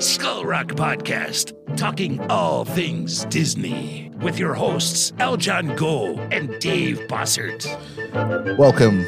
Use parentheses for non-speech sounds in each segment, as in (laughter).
Skull Rock Podcast, talking all things Disney, with your hosts Aljon Go and Dave Bossert. Welcome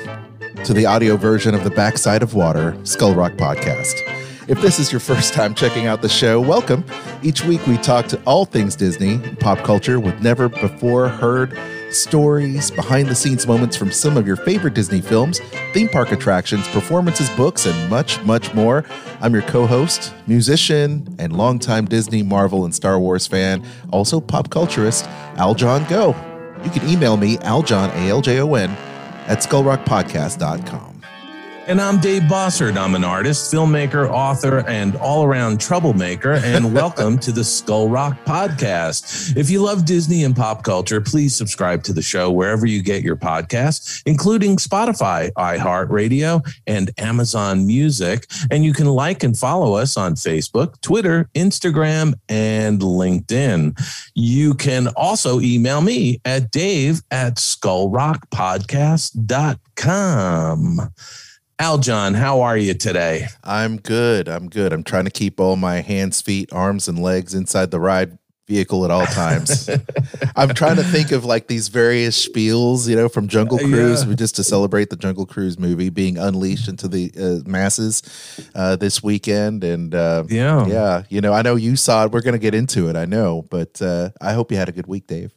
to the audio version of the Backside of Water Skull Rock Podcast. If this is your first time checking out the show, welcome. Each week we talk to all things Disney and pop culture with never before heard stories, behind the scenes moments from some of your favorite Disney films, theme park attractions, performances, books, and much, much more. I'm your co host, musician, and longtime Disney, Marvel, and Star Wars fan, also pop culturist, Aljon Go. You can email me, Aljon, A L J O N, at skullrockpodcast.com. And I'm Dave Bossert. I'm an artist, filmmaker, author, and all around troublemaker. And (laughs) welcome to the Skull Rock Podcast. If you love Disney and pop culture, please subscribe to the show wherever you get your podcasts, including Spotify, iHeartRadio, and Amazon Music. And you can like and follow us on Facebook, Twitter, Instagram, and LinkedIn. You can also email me at dave at skullrockpodcast.com. Aljon, how are you today? I'm good. I'm good. I'm trying to keep all my hands, feet, arms, and legs inside the ride vehicle at all times. (laughs) I'm trying to think of like these various spiels, you know, from Jungle Cruise, yeah. just to celebrate the Jungle Cruise movie being unleashed into the uh, masses uh, this weekend. And uh, yeah, yeah, you know, I know you saw it. We're going to get into it. I know, but uh, I hope you had a good week, Dave.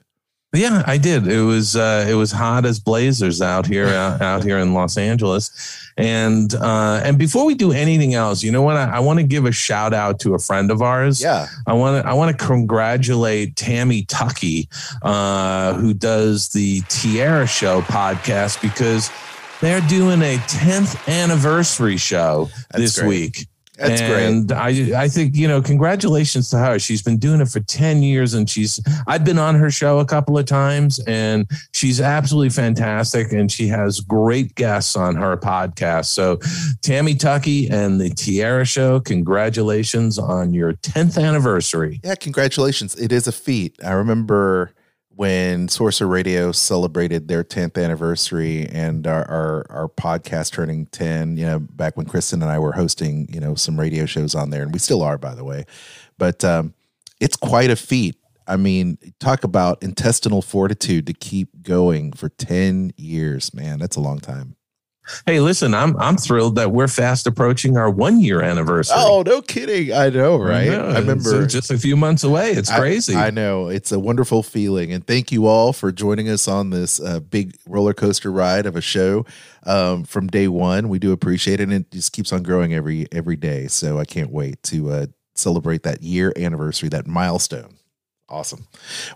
Yeah, I did. It was uh, it was hot as blazers out here out, (laughs) out here in Los Angeles, and uh, and before we do anything else, you know what? I, I want to give a shout out to a friend of ours. Yeah, I want to I want to congratulate Tammy Tucky, uh, who does the Tierra Show podcast because they're doing a 10th anniversary show That's this great. week. That's and great. I I think you know congratulations to her. She's been doing it for ten years, and she's I've been on her show a couple of times, and she's absolutely fantastic, and she has great guests on her podcast. So, Tammy Tucky and the Tierra Show, congratulations on your tenth anniversary. Yeah, congratulations! It is a feat. I remember when Sorcerer Radio celebrated their 10th anniversary and our, our, our podcast turning 10, you know, back when Kristen and I were hosting, you know, some radio shows on there, and we still are, by the way. But um, it's quite a feat. I mean, talk about intestinal fortitude to keep going for 10 years, man. That's a long time. Hey, listen, I'm I'm thrilled that we're fast approaching our one year anniversary. Oh, no kidding! I know, right? I, know. I remember just a few months away. It's crazy. I, I, know it's a wonderful feeling, and thank you all for joining us on this uh, big roller coaster ride of a show um, from day one. We do appreciate it, and it just keeps on growing every every day. So I can't wait to uh, celebrate that year anniversary, that milestone. Awesome.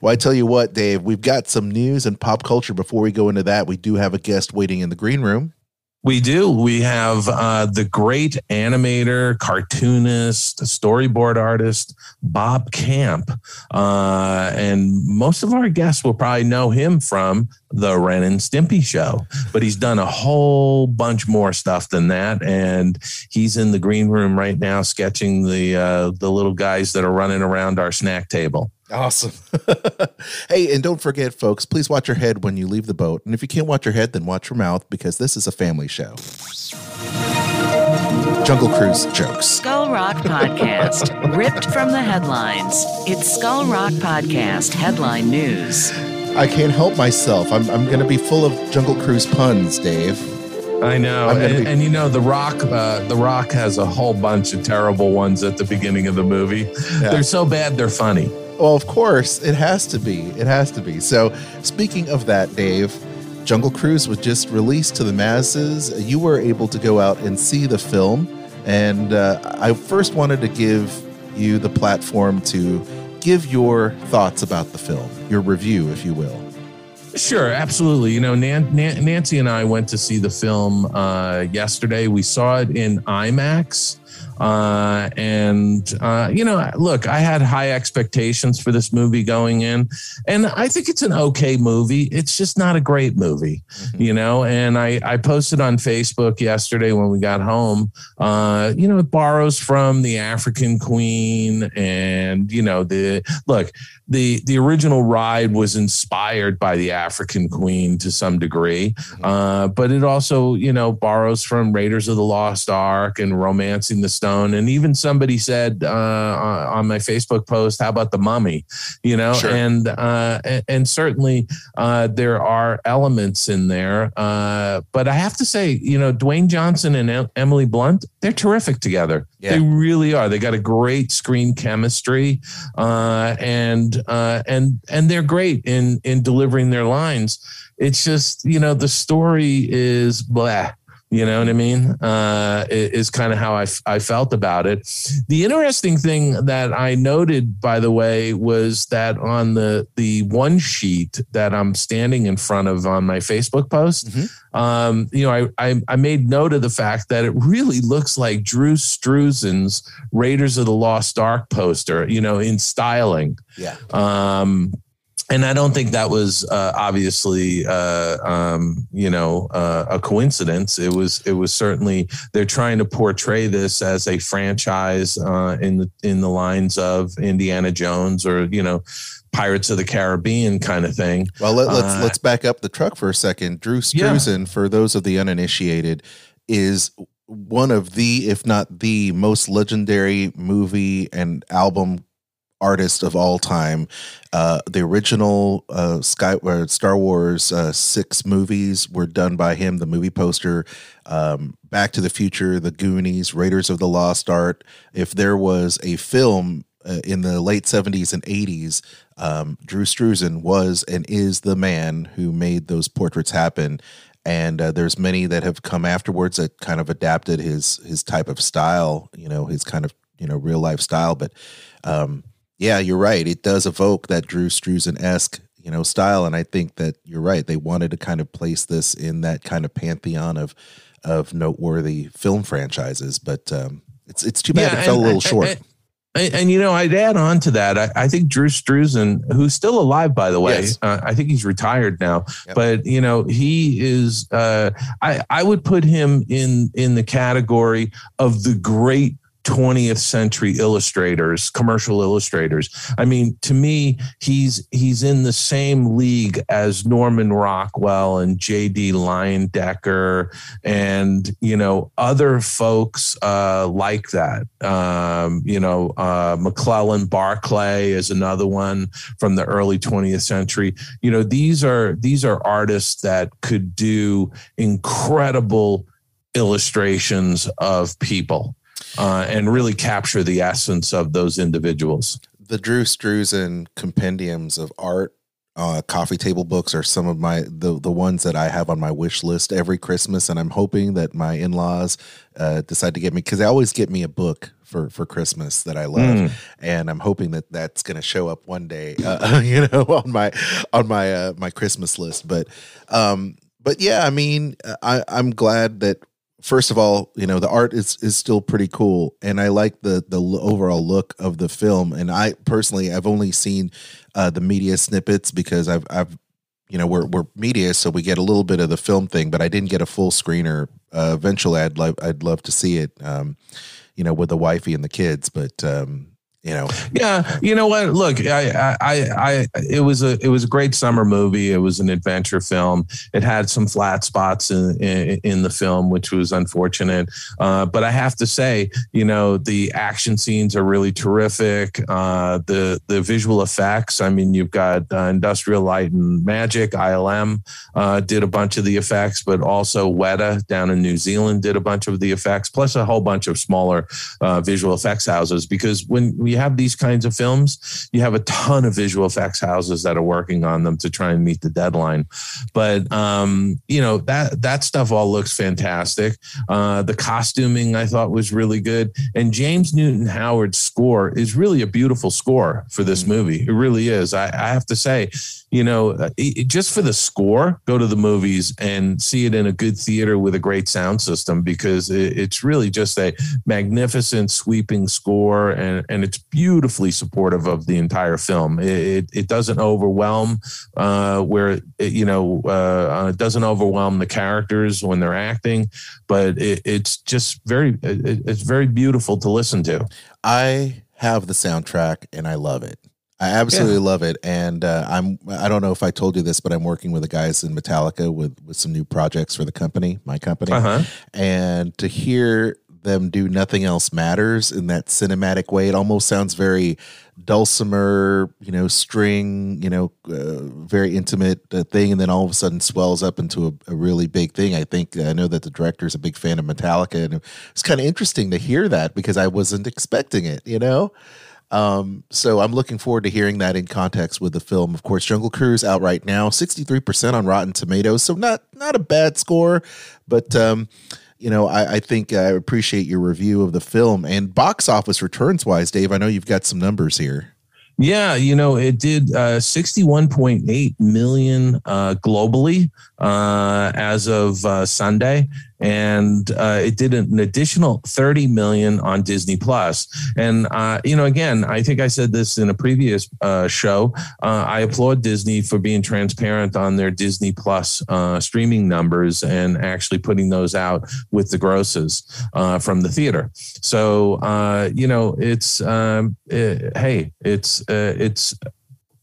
Well, I tell you what, Dave, we've got some news and pop culture. Before we go into that, we do have a guest waiting in the green room. We do. We have uh, the great animator, cartoonist, storyboard artist, Bob Camp. Uh, and most of our guests will probably know him from the Ren and Stimpy show, but he's done a whole bunch more stuff than that. And he's in the green room right now sketching the, uh, the little guys that are running around our snack table. Awesome. (laughs) hey, and don't forget, folks, please watch your head when you leave the boat. And if you can't watch your head, then watch your mouth because this is a family show. Jungle Cruise jokes. Skull Rock Podcast, (laughs) ripped from the headlines. It's Skull Rock Podcast headline news. I can't help myself. I'm, I'm going to be full of Jungle Cruise puns, Dave. I know, and, be- and, you know, the Rock, uh, the Rock has a whole bunch of terrible ones at the beginning of the movie. Yeah. They're so bad, they're funny. Well, of course, it has to be. It has to be. So, speaking of that, Dave, Jungle Cruise was just released to the masses. You were able to go out and see the film. And uh, I first wanted to give you the platform to give your thoughts about the film, your review, if you will. Sure, absolutely. You know, Nan- Nan- Nancy and I went to see the film uh, yesterday. We saw it in IMAX. Uh, and, uh, you know, look, I had high expectations for this movie going in, and I think it's an okay movie. It's just not a great movie, mm-hmm. you know. And I, I posted on Facebook yesterday when we got home, uh, you know, it borrows from the African Queen and, you know, the look, the the original ride was inspired by the African Queen to some degree, mm-hmm. uh, but it also you know borrows from Raiders of the Lost Ark and Romancing the Stone, and even somebody said uh, on my Facebook post, "How about the Mummy?" You know, sure. and, uh, and certainly uh, there are elements in there, uh, but I have to say, you know, Dwayne Johnson and Emily Blunt, they're terrific together. Yeah. They really are. They got a great screen chemistry, uh, and uh, and and they're great in in delivering their lines. It's just you know the story is blah. You know what I mean? Uh, is kind of how I, I felt about it. The interesting thing that I noted, by the way, was that on the the one sheet that I'm standing in front of on my Facebook post, mm-hmm. um, you know, I, I, I made note of the fact that it really looks like Drew Struzan's Raiders of the Lost Ark poster, you know, in styling. Yeah. Um, and I don't think that was uh, obviously uh, um, you know uh, a coincidence. It was it was certainly they're trying to portray this as a franchise uh, in the in the lines of Indiana Jones or you know Pirates of the Caribbean kind of thing. Well, let, us let's, uh, let's back up the truck for a second. Drew Struzan, yeah. for those of the uninitiated, is one of the, if not the most legendary movie and album artist of all time. Uh, the original uh, Sky uh, Star Wars uh, six movies were done by him. The movie poster, um, Back to the Future, The Goonies, Raiders of the Lost Ark. If there was a film uh, in the late seventies and eighties, um, Drew Struzan was and is the man who made those portraits happen. And uh, there's many that have come afterwards that kind of adapted his his type of style, you know, his kind of you know real life style, but. Um, yeah, you're right. It does evoke that Drew Struzan esque, you know, style, and I think that you're right. They wanted to kind of place this in that kind of pantheon of of noteworthy film franchises, but um, it's it's too bad yeah, it fell and, a little short. And, and, and, you know, I'd add on to that. I, I, think Drew Struzan, who's still alive, by the way, yes. uh, I think he's retired now. Yep. But you know, he is. Uh, I I would put him in in the category of the great 20th century illustrators, commercial illustrators. I mean, to me, he's he's in the same league as Norman Rockwell and J.C. Leyendecker and you know other folks uh, like that. Um, you know, uh, McClelland Barclay is another one from the early 20th century. You know, these are these are artists that could do incredible illustrations of people uh, and really capture the essence of those individuals. The Drew Struzan compendiums of art uh, coffee table books are some of my the the ones that I have on my wish list every Christmas, and I'm hoping that my in laws uh, decide to get me because they always get me a book for for Christmas that I love, mm. and I'm hoping that that's going to show up one day, uh, (laughs) you know, on my on my uh, my Christmas list. But um, but yeah, I mean, I I'm glad that first of all, you know, the art is is still pretty cool, and I like the the overall look of the film. And I personally, I've only seen uh, the media snippets because I've I've you know we're we're media, so we get a little bit of the film thing, but I didn't get a full screener. Uh, eventually, I'd love I'd love to see it. Um, you know, with the wifey and the kids, but um, you know? Yeah you know what? Look I, I i it was a it was a great summer movie. It was an adventure film. It had some flat spots in in, in the film which was unfortunate. Uh, but i have to say you know the action scenes are really terrific. Uh, the the visual effects i mean you've got uh, industrial light and magic ilm uh, did a bunch of the effects but also weta down in new zealand did a bunch of the effects plus a whole bunch of smaller uh, visual effects houses. Because when we you have these kinds of films, you have a ton of visual effects houses that are working on them to try and meet the deadline. But um, you know that that stuff all looks fantastic. Uh, the costuming I thought was really good, and James Newton Howard's score is really a beautiful score for this mm. movie. It really is. I, I have to say, you know, uh, just for the score, go to the movies and see it in a good theater with a great sound system because it's really just a magnificent sweeping score and, and it's beautifully supportive of the entire film. It, it, it doesn't overwhelm uh, where, it, you know, uh, it doesn't overwhelm the characters when they're acting, but it's just very, it's very beautiful to listen to. I have the soundtrack and I love it. I absolutely yeah. love it, and uh, I'm. I don't know if I told you this, but I'm working with the guys in Metallica with with some new projects for the company, my company, uh-huh. and to hear them do "Nothing Else Matters" in that cinematic way, it almost sounds very dulcimer, you know, string, you know, uh, very intimate uh, thing, and then all of a sudden swells up into a, a, really big thing. I think I know that the director is a big fan of Metallica, and it's kind of interesting to hear that because I wasn't expecting it, you know. Um, so I'm looking forward to hearing that in context with the film. Of course, Jungle Cruise out right now, 63% on Rotten Tomatoes, so not not a bad score, but um, you know, I, I, think I appreciate your review of the film and box office returns wise, Dave. I know you've got some numbers here. Yeah, you know, it did uh, 61.8 million uh, globally uh, as of uh, Sunday and uh, it did an additional 30 million on Disney Plus. And uh, you know, again, I think I said this in a previous uh, show. Uh, I applaud Disney for being transparent on their Disney Plus uh, streaming numbers and actually putting those out with the grosses uh, from the theater. So you know, it's um, it, hey, it's it's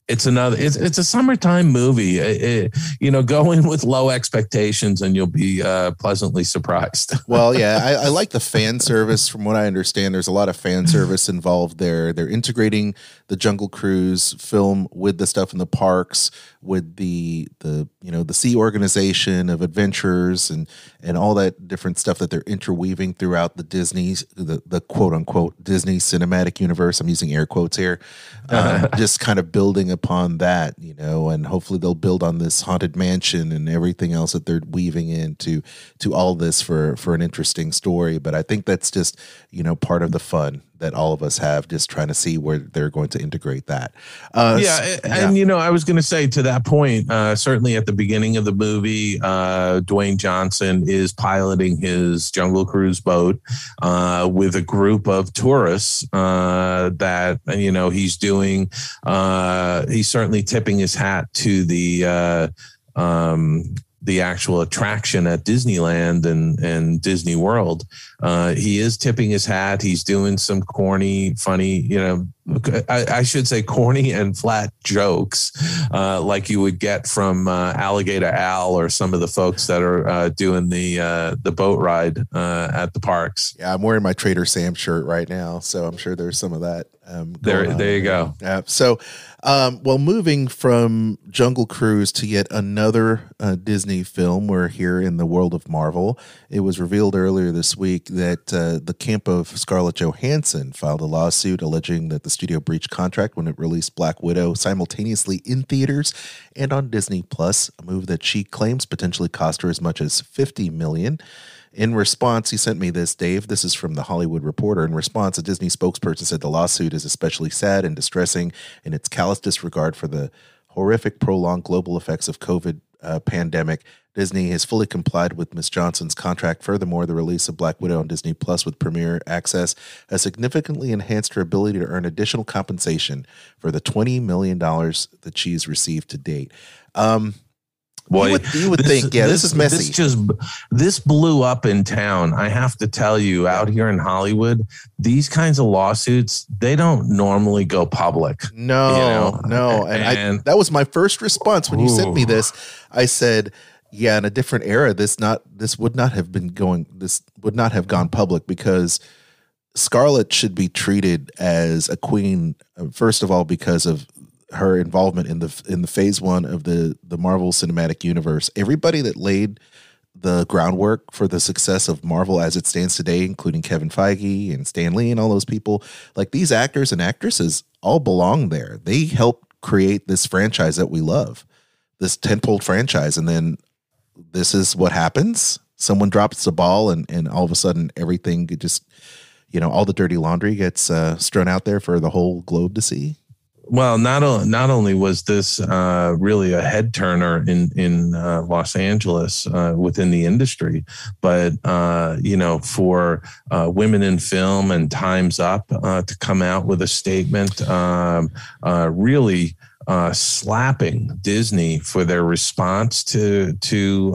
it's another it's, it's a summertime movie. It, it, you know go in with low expectations and you'll be uh, pleasantly surprised. (laughs) Well yeah I, I, like the fan service. From what i understand there's a lot of fan service involved there. They're integrating the jungle cruise film with the stuff in the parks with the the you know the sea organization of adventures and and all that different stuff that they're interweaving throughout the disney's the, the quote unquote disney cinematic universe. I'm using air quotes here. Um, (laughs) just kind of building upon that, you know, and hopefully they'll build on this haunted mansion and everything else that they're weaving into to all this for for an interesting story. But I think that's just you know part of the fun that all of us have, just trying to see where they're going to integrate that. Uh, yeah, and, yeah. and you know, I was going to say to that point, uh, certainly at the beginning of the movie, uh, Dwayne Johnson is piloting his Jungle Cruise boat uh, with a group of tourists uh, that you know he's doing. Uh, he's certainly tipping his hat to the. Um, the actual attraction at Disneyland and, and Disney World. Uh, he is tipping his hat. He's doing some corny, funny, you know, I, I should say corny and flat jokes, uh, like you would get from uh, Alligator Al or some of the folks that are uh, doing the uh, the boat ride uh, at the parks. Yeah, I'm wearing my Trader Sam shirt right now, so I'm sure there's some of that. Um, there, there you go. Yeah. So, um, well, moving from Jungle Cruise to yet another uh, Disney film, we're here in the world of Marvel. It was revealed earlier this week that the camp of Scarlett Johansson filed a lawsuit alleging that the studio breached contract when it released Black Widow simultaneously in theaters and on Disney Plus, a move that she claims potentially cost her as much as 50 million. In response, he sent me this, Dave. This is from the Hollywood Reporter. In response, a Disney spokesperson said the lawsuit is especially sad and distressing in its callous disregard for the horrific prolonged global effects of COVID uh, pandemic Disney has fully complied with Ms. Johansson's contract. Furthermore, the release of Black Widow on Disney Plus with Premier Access has significantly enhanced her ability to earn additional compensation for the $20 million that she's received to date. Um, Boy, you would, you would this, think, yeah, this, this, is messy. This just this blew up in town. I have to tell you, out here in Hollywood, these kinds of lawsuits they don't normally go public. No, you know? no, and, and I, that was my first response when you ooh. sent me this. I said, yeah, in a different era, this not this would not have been going. This would not have gone public because Scarlett should be treated as a queen. Uh, first of all, because of her involvement in the in the phase one of the the Marvel Cinematic Universe. Everybody that laid the groundwork for the success of Marvel as it stands today, including Kevin Feige and Stan Lee and all those people. Like these actors and actresses all belong there. They helped create this franchise that we love, this tentpole franchise. And then this is what happens. Someone drops the ball, and, and all of a sudden, everything just, you know, all the dirty laundry gets uh, strewn out there for the whole globe to see well, not not only was this uh, really a head turner in in uh, Los Angeles uh, within the industry, but uh, you know, for uh, women in film and Times Up uh, to come out with a statement, um, really. slapping Disney for their response to to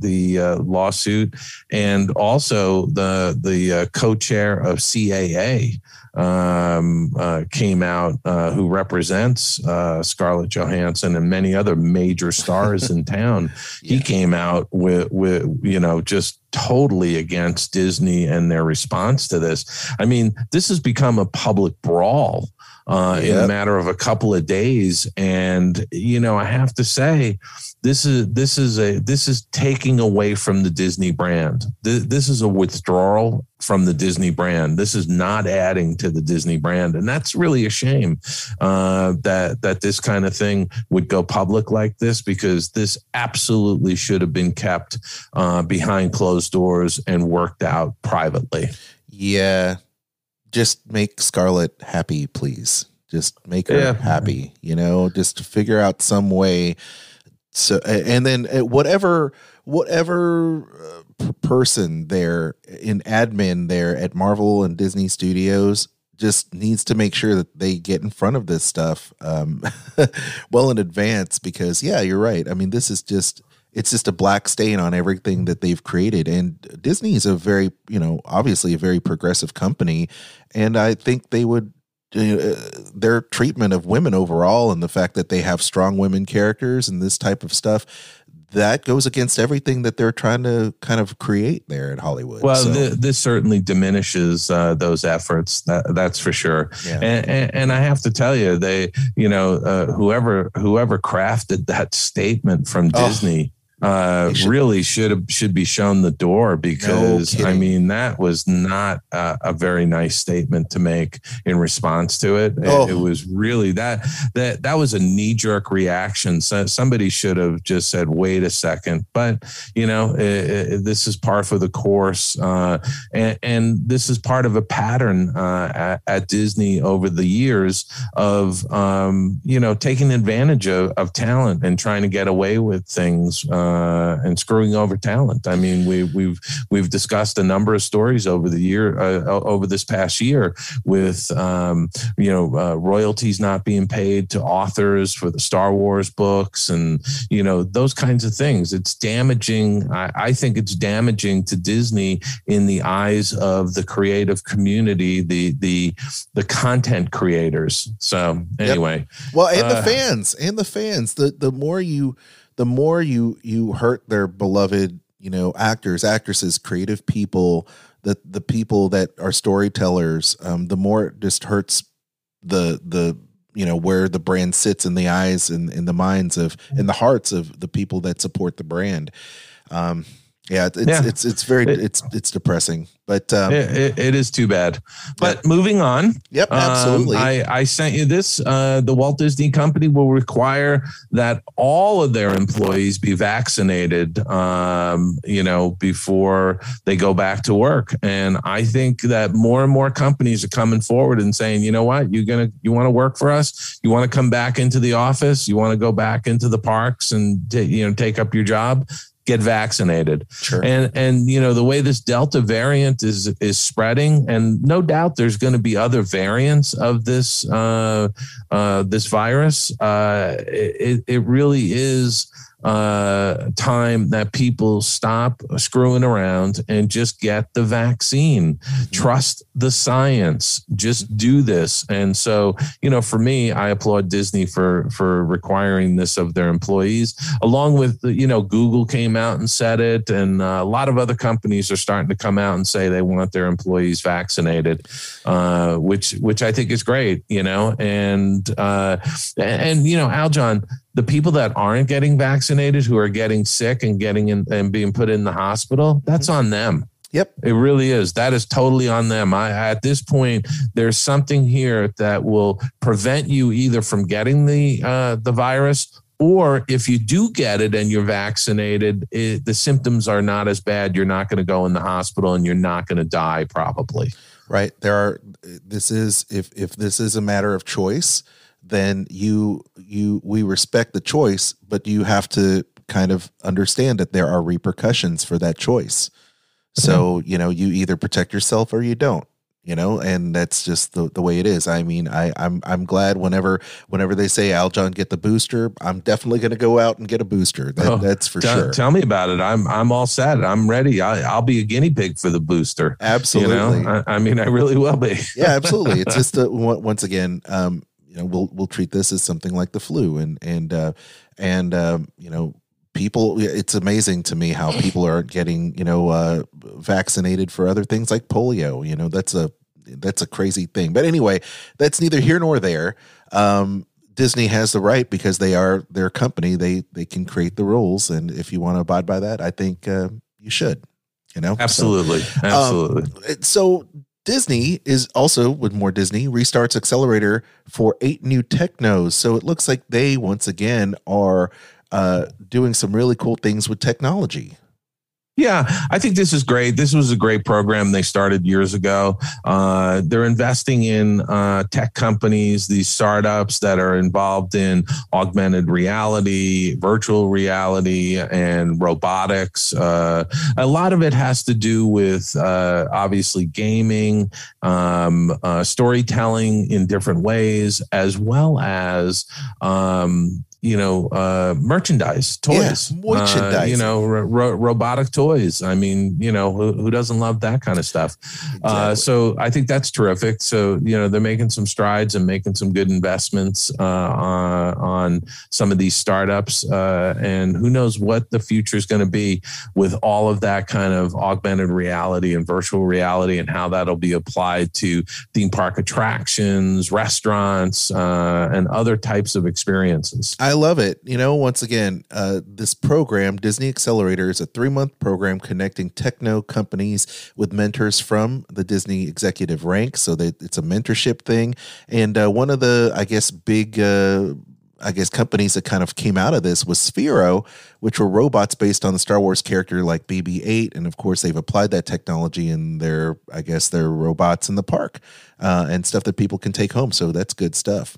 the lawsuit, and also the the co-chair of CAA, um, uh, came out, uh, who represents uh, Scarlett Johansson and many other major stars in (laughs) town. Yeah. He came out with, with, you know, just totally against Disney and their response to this. I mean, this has become a public brawl uh, yep. in a matter of a couple of days. And you know, I have to say, this is this is a this is taking away from the Disney brand. This, this is a withdrawal from the Disney brand. This is not adding to the Disney brand, and that's really a shame uh, that that this kind of thing would go public like this because this absolutely should have been kept uh, behind closed doors and worked out privately. Yeah, just make Scarlett happy, please. Just make her yeah. happy, you know, just figure out some way. So, and then uh, whatever, whatever uh, person there in admin there at Marvel and Disney Studios just needs to make sure that they get in front of this stuff um, (laughs) well in advance because yeah you're right i mean this is just it's just a black stain on everything that they've created. And Disney is a very, you know, obviously a very progressive company, and I think they would. Uh, their treatment of women overall and the fact that they have strong women characters and this type of stuff that goes against everything that they're trying to kind of create there at Hollywood. Well, so. th- this certainly diminishes uh, those efforts. That, that's for sure. Yeah. And, and, and, I have to tell you, they, you know, uh, whoever whoever crafted that (laughs) statement from oh. Disney uh, should, really should should be shown the door because no I mean that was not a, a, very nice statement to make in response to it. Oh. It, it, was really that that that was a knee jerk reaction. So somebody should have just said, "Wait a second. But you know, it, it, this is par for the course, uh, and, and, this is part of a pattern uh, at, at, Disney over the years of um, you know taking advantage of, of talent and trying to get away with things. Uh, uh, and screwing over talent. I mean, we, we've we've discussed a number of stories over the year uh, over this past year with um, you know uh, royalties not being paid to authors for the Star Wars books and you know those kinds of things. It's damaging. I, I think it's damaging to Disney in the eyes of the creative community, the the the content creators. So anyway, yep. well, and the uh, fans, and the fans. The the more you the more you you hurt their beloved you know actors actresses creative people the the people that are storytellers um, the more it just hurts the the you know where the brand sits in the eyes and in the minds of in the hearts of the people that support the brand. Um yeah it's yeah. it's it's very it's it's depressing but um, it, it is too bad. But yeah. moving on. Yep, absolutely. Um, I, I sent you this. Uh, the Walt Disney Company will require that all of their employees be vaccinated, um, you know, before they go back to work. And I think that more and more companies are coming forward and saying, you know what, you're gonna, you want to work for us? You want to come back into the office? You want to go back into the parks and t- you know take up your job? Get vaccinated. Sure. And and you know the way this Delta variant is is spreading, and no doubt there's going to be other variants of this uh, uh, this virus. Uh, it it really is uh, time that people stop screwing around and just get the vaccine. Mm-hmm. Trust the science. Just do this. And so, you know, for me, I applaud Disney for for requiring this of their employees. Along with, you know, Google came out and said it, and uh, a lot of other companies are starting to come out and say they want their employees vaccinated, uh, which which I think is great. You know, and uh, and you know, Aljon the people that aren't getting vaccinated, who are getting sick and getting in and being put in the hospital, that's on them. Yep. It really is. That is totally on them. I at this point, there's something here that will prevent you either from getting the uh, the virus or if you do get it and you're vaccinated, it, the symptoms are not as bad. You're not going to go in the hospital and you're not going to die, probably. Right. There are. This is if if this is a matter of choice, then you you we respect the choice, but you have to kind of understand that there are repercussions for that choice. So you know you either protect yourself or you don't you know and that's just the, the way it is i mean i i'm i'm glad whenever whenever they say Aljon get the booster i'm definitely going to go out and get a booster that, Oh, that's for tell, sure Tell me about it. I'm I'm all set. I'm ready. I, I'll be a guinea pig for the booster. absolutely You know, I, I mean, I really will be. yeah absolutely it's (laughs) just a, once again um you know we'll we'll treat this as something like the flu and and uh and um you know people it's amazing to me how people aren't getting you know uh vaccinated for other things like polio you know that's a that's a crazy thing but anyway that's neither here nor there um Disney has the right because they are their company. They they can create the rules, and if you want to abide by that, I think uh, you should. You know, So- Absolutely, absolutely. so Disney is also with more Disney restarts Accelerator for eight new technos. So it looks like they once again are uh, doing some really cool things with technology. Yeah, I think this is great. This was a great program they started years ago. Uh, they're investing in uh, tech companies, these startups that are involved in augmented reality, virtual reality, and robotics. Uh, a lot of it has to do with uh, obviously gaming, um, uh, storytelling in different ways, as well as um, you know uh, merchandise, toys, Yeah, merchandise. Uh, you know, ro- ro- robotic toys. I mean, you know, who, who doesn't love that kind of stuff? Uh, so I think that's terrific. So you know, they're making some strides and making some good investments uh, on, on some of these startups, uh, and who knows what the future is going to be with all of that kind of augmented reality and virtual reality, and how that'll be applied to theme park attractions, restaurants, uh, and other types of experiences. I love it. You know, once again, uh, this program, Disney Accelerator, is a three month program connecting techno companies with mentors from the Disney executive ranks. So that it's a mentorship thing. And uh, one of the, I guess, big. Uh, I guess companies that kind of came out of this was Sphero, which were robots based on the Star Wars character like BB-8, and of course they've applied that technology in their, I guess, their robots in the park uh, and stuff that people can take home. So that's good stuff.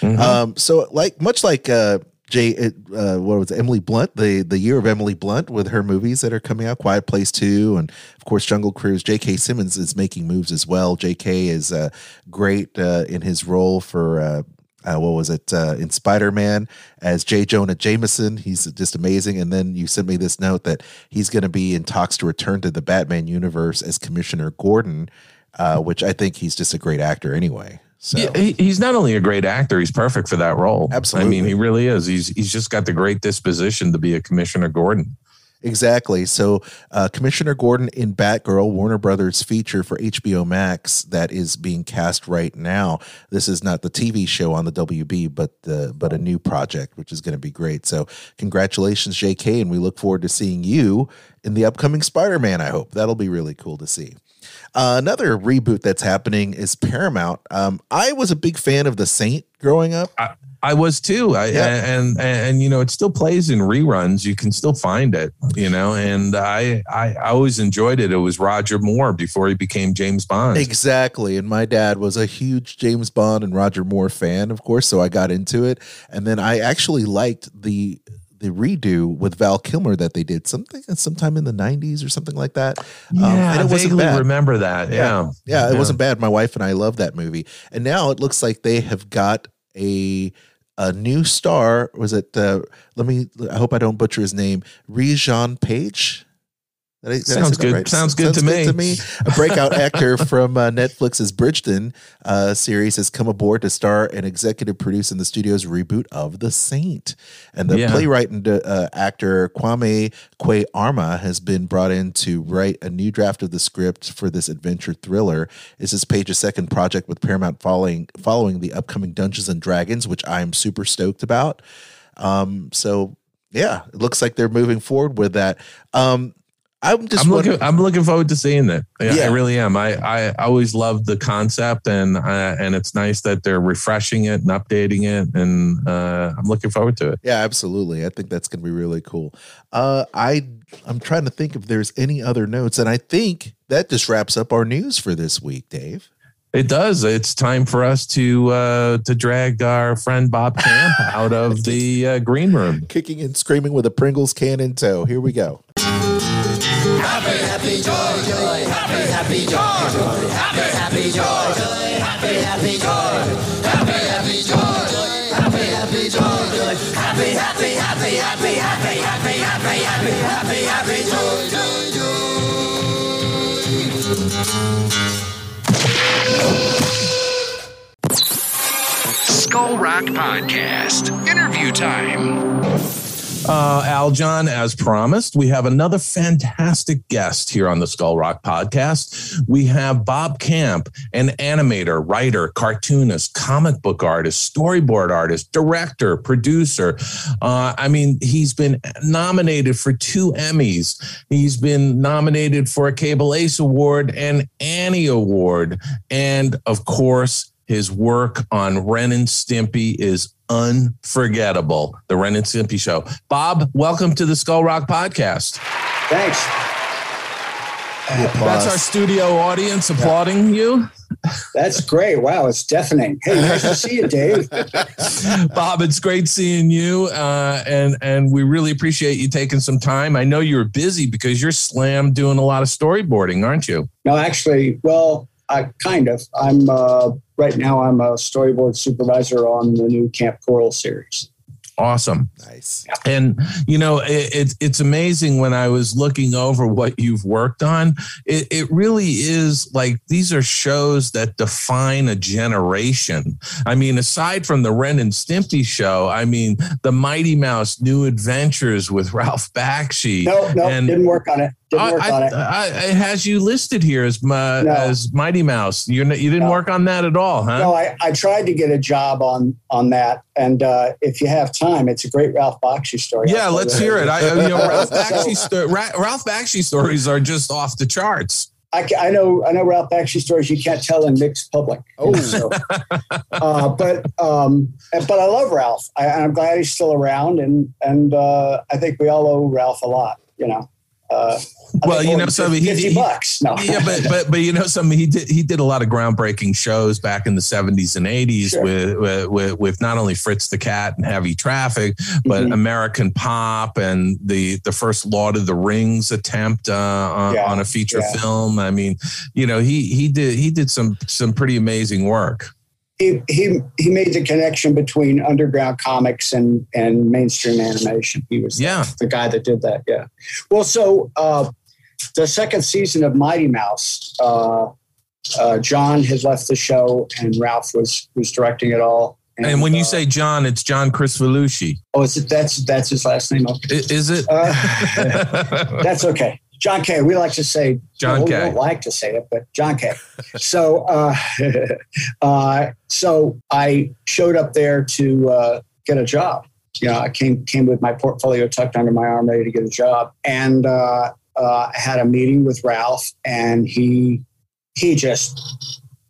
Mhm. Um, so like much like uh, Jay, uh, what was it, Emily Blunt, the the year of Emily Blunt with her movies that are coming out, Quiet Place Two, and of course Jungle Cruise. J.K. Simmons is making moves as well. J.K. is uh, great uh, in his role for. Uh, uh, what was it uh, in Spider Man as J. Jonah Jameson? He's just amazing. And then you sent me this note that he's going to be in talks to return to the Batman universe as Commissioner Gordon, uh, which I think he's just a great actor anyway. So Yeah, he, he's not only a great actor; he's perfect for that role. Absolutely. I mean, he really is. He's he's just got the great disposition to be a Commissioner Gordon. Exactly. So, uh, Commissioner Gordon in Batgirl, Warner Brothers feature for HBO Max that is being cast right now. This is not the TV show on the WB, but the but a new project, which is going to be great. So, congratulations, J.K., and we look forward to seeing you in the upcoming Spider-Man. I hope that'll be really cool to see. Uh, another reboot that's happening is Paramount. Um, I was a big fan of The Saint growing up. I was too. I, Yeah. and, and and you know it still plays in reruns. You can still find it. You know, and I I, I always enjoyed it. It was Roger Moore before he became James Bond. Exactly. And my dad was a huge James Bond and Roger Moore fan, of course, so I got into it. And then I actually liked the the redo with Val Kilmer that they did something sometime in the 90s or something like that. Um, Yeah, and I it wasn't vaguely bad. remember that. Yeah, Yeah, it wasn't bad. My wife and I love that movie. And now it looks like they have got a a new star. Was it uh let me I hope I don't butcher his name. Regé-Jean Page? I- did I say Sounds good. Sounds good to me. A breakout (laughs) actor from uh, Netflix's Bridgerton uh, series has come aboard to star and executive produce in the studio's reboot of The Saint. And the Yeah. playwright and uh, actor Kwame Kwe Arma has been brought in to write a new draft of the script for this adventure thriller. This is Page's second project with Paramount following following the upcoming Dungeons and Dragons, which I'm super stoked about. Um, so yeah, it looks like they're moving forward with that. Um, I'm just I'm looking. I'm looking forward to seeing that. Yeah, Yeah. I really am. I I always loved the concept, and uh, and it's nice that they're refreshing it and updating it, and uh, I'm looking forward to it. Yeah, absolutely. I think that's going to be really cool. Uh, I I'm trying to think if there's any other notes, and I think that just wraps up our news for this week, Dave. It does. It's time for us to uh, to drag our friend Bob Camp out of (laughs) the uh, green room. Kicking and screaming with a Pringles can in tow. Here we go. Skull Rock Podcast. Interview time. Uh, Aljon, as promised, we have another fantastic guest here on the Skull Rock podcast. We have Bob Camp, an animator, writer, cartoonist, comic book artist, storyboard artist, director, producer. Uh, I mean, he's been nominated for two Emmys. He's been nominated for a CableACE Award and Annie Award. And of course, his work on Ren and Stimpy is unforgettable. The Ren and Stimpy Show. Bob, welcome to the Skull Rock Podcast. Thanks. That's our studio audience applauding you. That's great. Wow, it's deafening. Hey, nice to see you, Dave. (laughs) Bob, it's great seeing you, uh, and and we really appreciate you taking some time. I know you're busy because you're slam doing a lot of storyboarding, aren't you? No, actually, well, I kind of. I'm uh, right now. I'm a storyboard supervisor on the new Kamp Koral series. Awesome. Nice. And you know, it, it's it's amazing when I was looking over what you've worked on. It, it really is like these are shows that define a generation. I mean, aside from the Ren and Stimpy show, I mean, the Mighty Mouse New Adventures with Ralph Bakshi. No, no, And- didn't work on it. I, I, it. I, it has you listed here as my, No. as Mighty Mouse. You're you didn't No. work on that at all, huh? No, I, I tried to get a job on on that, and uh, if you have time, it's a great Ralph Bakshi story. Yeah, let's hear it. I, you know, Ralph (laughs) Bakshi, sto- Ra- Ralph Bakshi stories are just off the charts. I, I know I know Ralph Bakshi stories you can't tell in mixed public. Oh. So, uh, but um, but I love Ralph. I, I'm glad he's still around, and and uh, I think we all owe Ralph a lot. You know. Uh, Well, you know, something he- he- bucks. No, yeah, but but but you know something he did he did a lot of groundbreaking shows back in the 70s and 80s Sure. with, with with not only Fritz the Cat and Heavy Traffic, but Mhm. American Pop and the the first Lord of the Rings attempt uh, on, Yeah, on a feature yeah. film. I mean, you know, he he did he did some some pretty amazing work. He he he made the connection between underground comics and and mainstream animation. He was the- Yeah. the, guy that did that. Yeah. Well, so uh, the second season of Mighty Mouse, uh, uh, John had left the show, and Ralph was was directing it all. And when you say John, it's John Kricfalusi. oh, is it that's that's his last name? Okay. Is it? Uh, (laughs) (laughs) that's okay. John Kay. We like to say John well, K. We don't like to say it, but John Kay. (laughs) so, uh, (laughs) uh, so I showed up there to uh, get a job. You know, I came came with my portfolio tucked under my arm, ready to get a job, and uh, uh, I had a meeting with Ralph, and he he just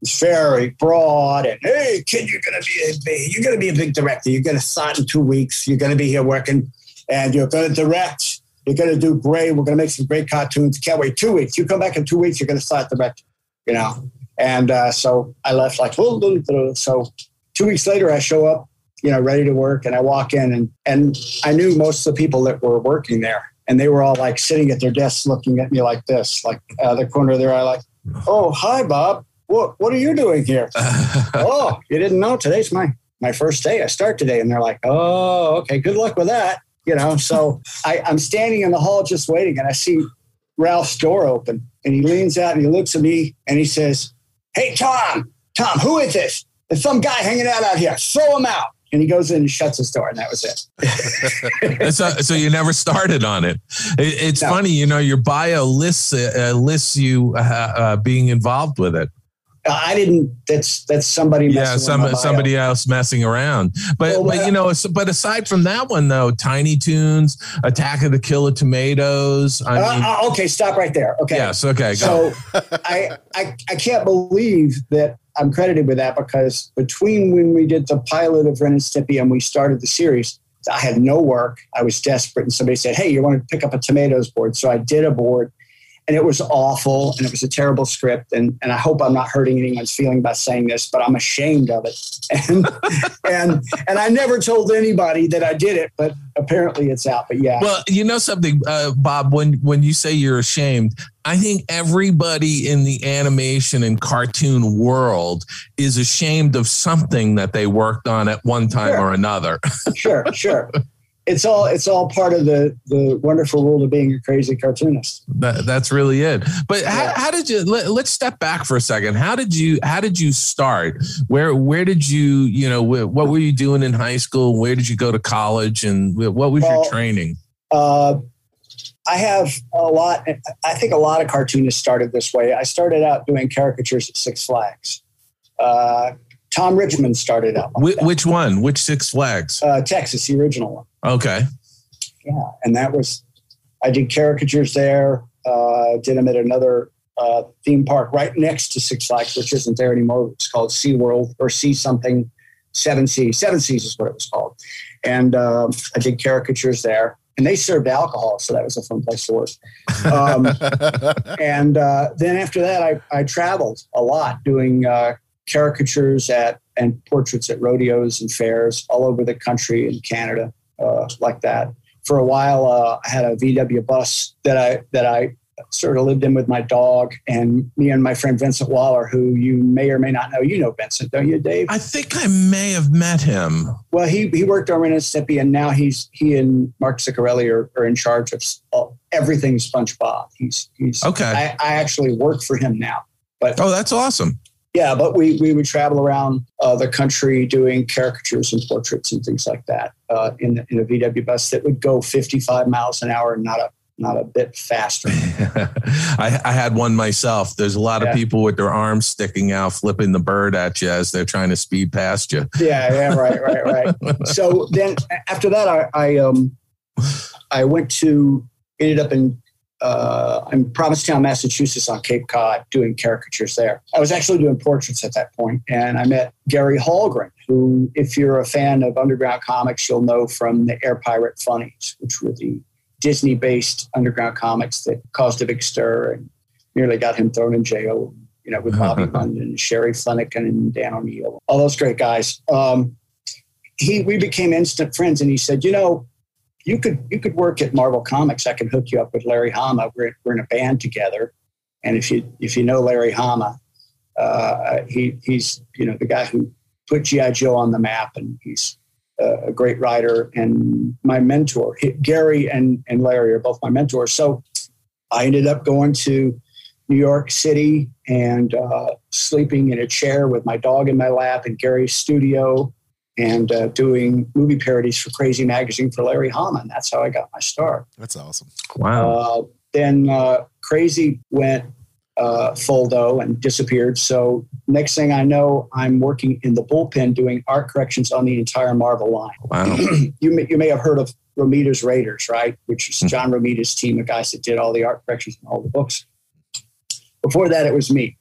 was very broad and hey kid you're gonna be a big, you're gonna be a big director you're gonna start in two weeks you're gonna be here working and you're gonna direct you're going to do great. We're going to make some great cartoons. Can't wait. Two weeks. You come back in two weeks, you're going to start directing, you know? And uh, so I left like, so two weeks later, I show up, you know, ready to work. And I walk in and, and I knew most of the people that were working there. And they were all like sitting at their desks looking at me like this, like uh, the corner of their eye, like, oh, hi, Bob. What, what are you doing here? (laughs) oh, you didn't know today's my, my first day. I start today. And they're like, oh, okay, good luck with that you know so I, i'm standing in the hall just waiting and i see ralph's door open and he leans out and he looks at me and he says hey tom tom who is this there's some guy hanging out out here throw him out and he goes in and shuts his door and that was it (laughs) so, so you never started on it. It- it's No. funny, you know, your bio lists uh, lists you uh, uh, being involved with it. I didn't. That's that's somebody. Yeah, some somebody else messing around. But Well, but uh, you know, but aside from that one though, Tiny Toons, Attack of the Killer Tomatoes. I Uh, mean, uh, okay, stop right there. Okay. yes, okay. So (laughs) I, I I can't believe that I'm credited with that because between when we did the pilot of Ren and Stimpy and we started the series, I had no work. I was desperate, and somebody said, "Hey, you want to pick up a tomatoes board?" So I did a board, and it was awful, and it was a terrible script. And and I hope I'm not hurting anyone's feeling by saying this, but I'm ashamed of it. (laughs) And and and I never told anybody that I did it, but apparently it's out. But yeah, Well, you know something, uh, Bob. When when you say you're ashamed, I think everybody in the animation and cartoon world is ashamed of something that they worked on at one time Sure. or another. (laughs) sure, sure. It's all it's all part of the the wonderful world of being a crazy cartoonist. That, that's really it. But how, Yeah. how did you? Let, let's step back for a second. How did you? How did you start? Where Where did you? You know, wh- what were you doing in high school? Where did you go to college? And what was Well, your training? Uh, I have a lot. I think a lot of cartoonists started this way. I started out doing caricatures at Six Flags. Uh, Tom Richmond started out, like Wh- which one? Which Six Flags? uh, Texas, the original one. Okay. Yeah, and that was I did caricatures there. Uh, did them at another uh, theme park right next to Six Flags, which isn't there anymore. It's called Sea World or Sea something. Seven Seas. Seven Seas is what it was called. And um, I did caricatures there. And they served alcohol, so that was a fun place to work. Um, (laughs) and uh, then after that, I, I traveled a lot doing uh, caricatures at and portraits at rodeos and fairs all over the country and Canada, uh, like that. For a while, uh, I had a VW bus that I that I sort of lived in with my dog and me and my friend Vincent Waller, who you may or may not know. You know Vincent, don't you, Dave? I think I may have met him. Well, he he worked on Ren and Stimpy, and now he's he and Marc Ceccarelli are, are in charge of all, everything SpongeBob. He's he's Okay. I, I actually work for him now. But Oh, that's awesome. Yeah, but we we would travel around uh, the country doing caricatures and portraits and things like that uh, in in a VW bus that would go 55 miles an hour, not a not a bit faster. (laughs) I, I had one myself. There's a lot of people with their arms sticking out, flipping the bird at you as they're trying to speed past you. yeah, yeah, right, right, right. (laughs) So then after that, I, I um I went to ended up in uh, in Provincetown, Massachusetts, on Cape Cod, doing caricatures there. I was actually doing portraits at that point, and I met Gary Hallgren, who, if you're a fan of underground comics, you'll know from the Air Pirate Funnies, which were the Disney-based underground comics that caused a big stir and nearly got him thrown in jail. You know, with (laughs) Bobby London, and Shary Flenniken, and Dan O'Neill, all those great guys. Um, he, we became instant friends, and he said, "You know, you could you could work at Marvel Comics. I can hook you up with Larry Hama. We're, we're in a band together, and if you if you know Larry Hama, uh, he he's you know the guy who put GI Joe on the map, and he's a, a great writer and my mentor. Gary and and Larry are both my mentors. So I ended up going to New York City and uh, sleeping in a chair with my dog in my lap in Gary's studio and uh, doing movie parodies for Crazy Magazine for Larry Hama. And that's how I got my start. That's awesome. Wow. Uh, then uh, Crazy went uh, Foldo and disappeared. So next thing I know, I'm working in the bullpen doing art corrections on the entire Marvel line. Wow. (clears throat) you may, you may have heard of Romita's Raiders, right? Which is Hmm. John Romita's team of guys that did all the art corrections and all the books. Before that, it was me,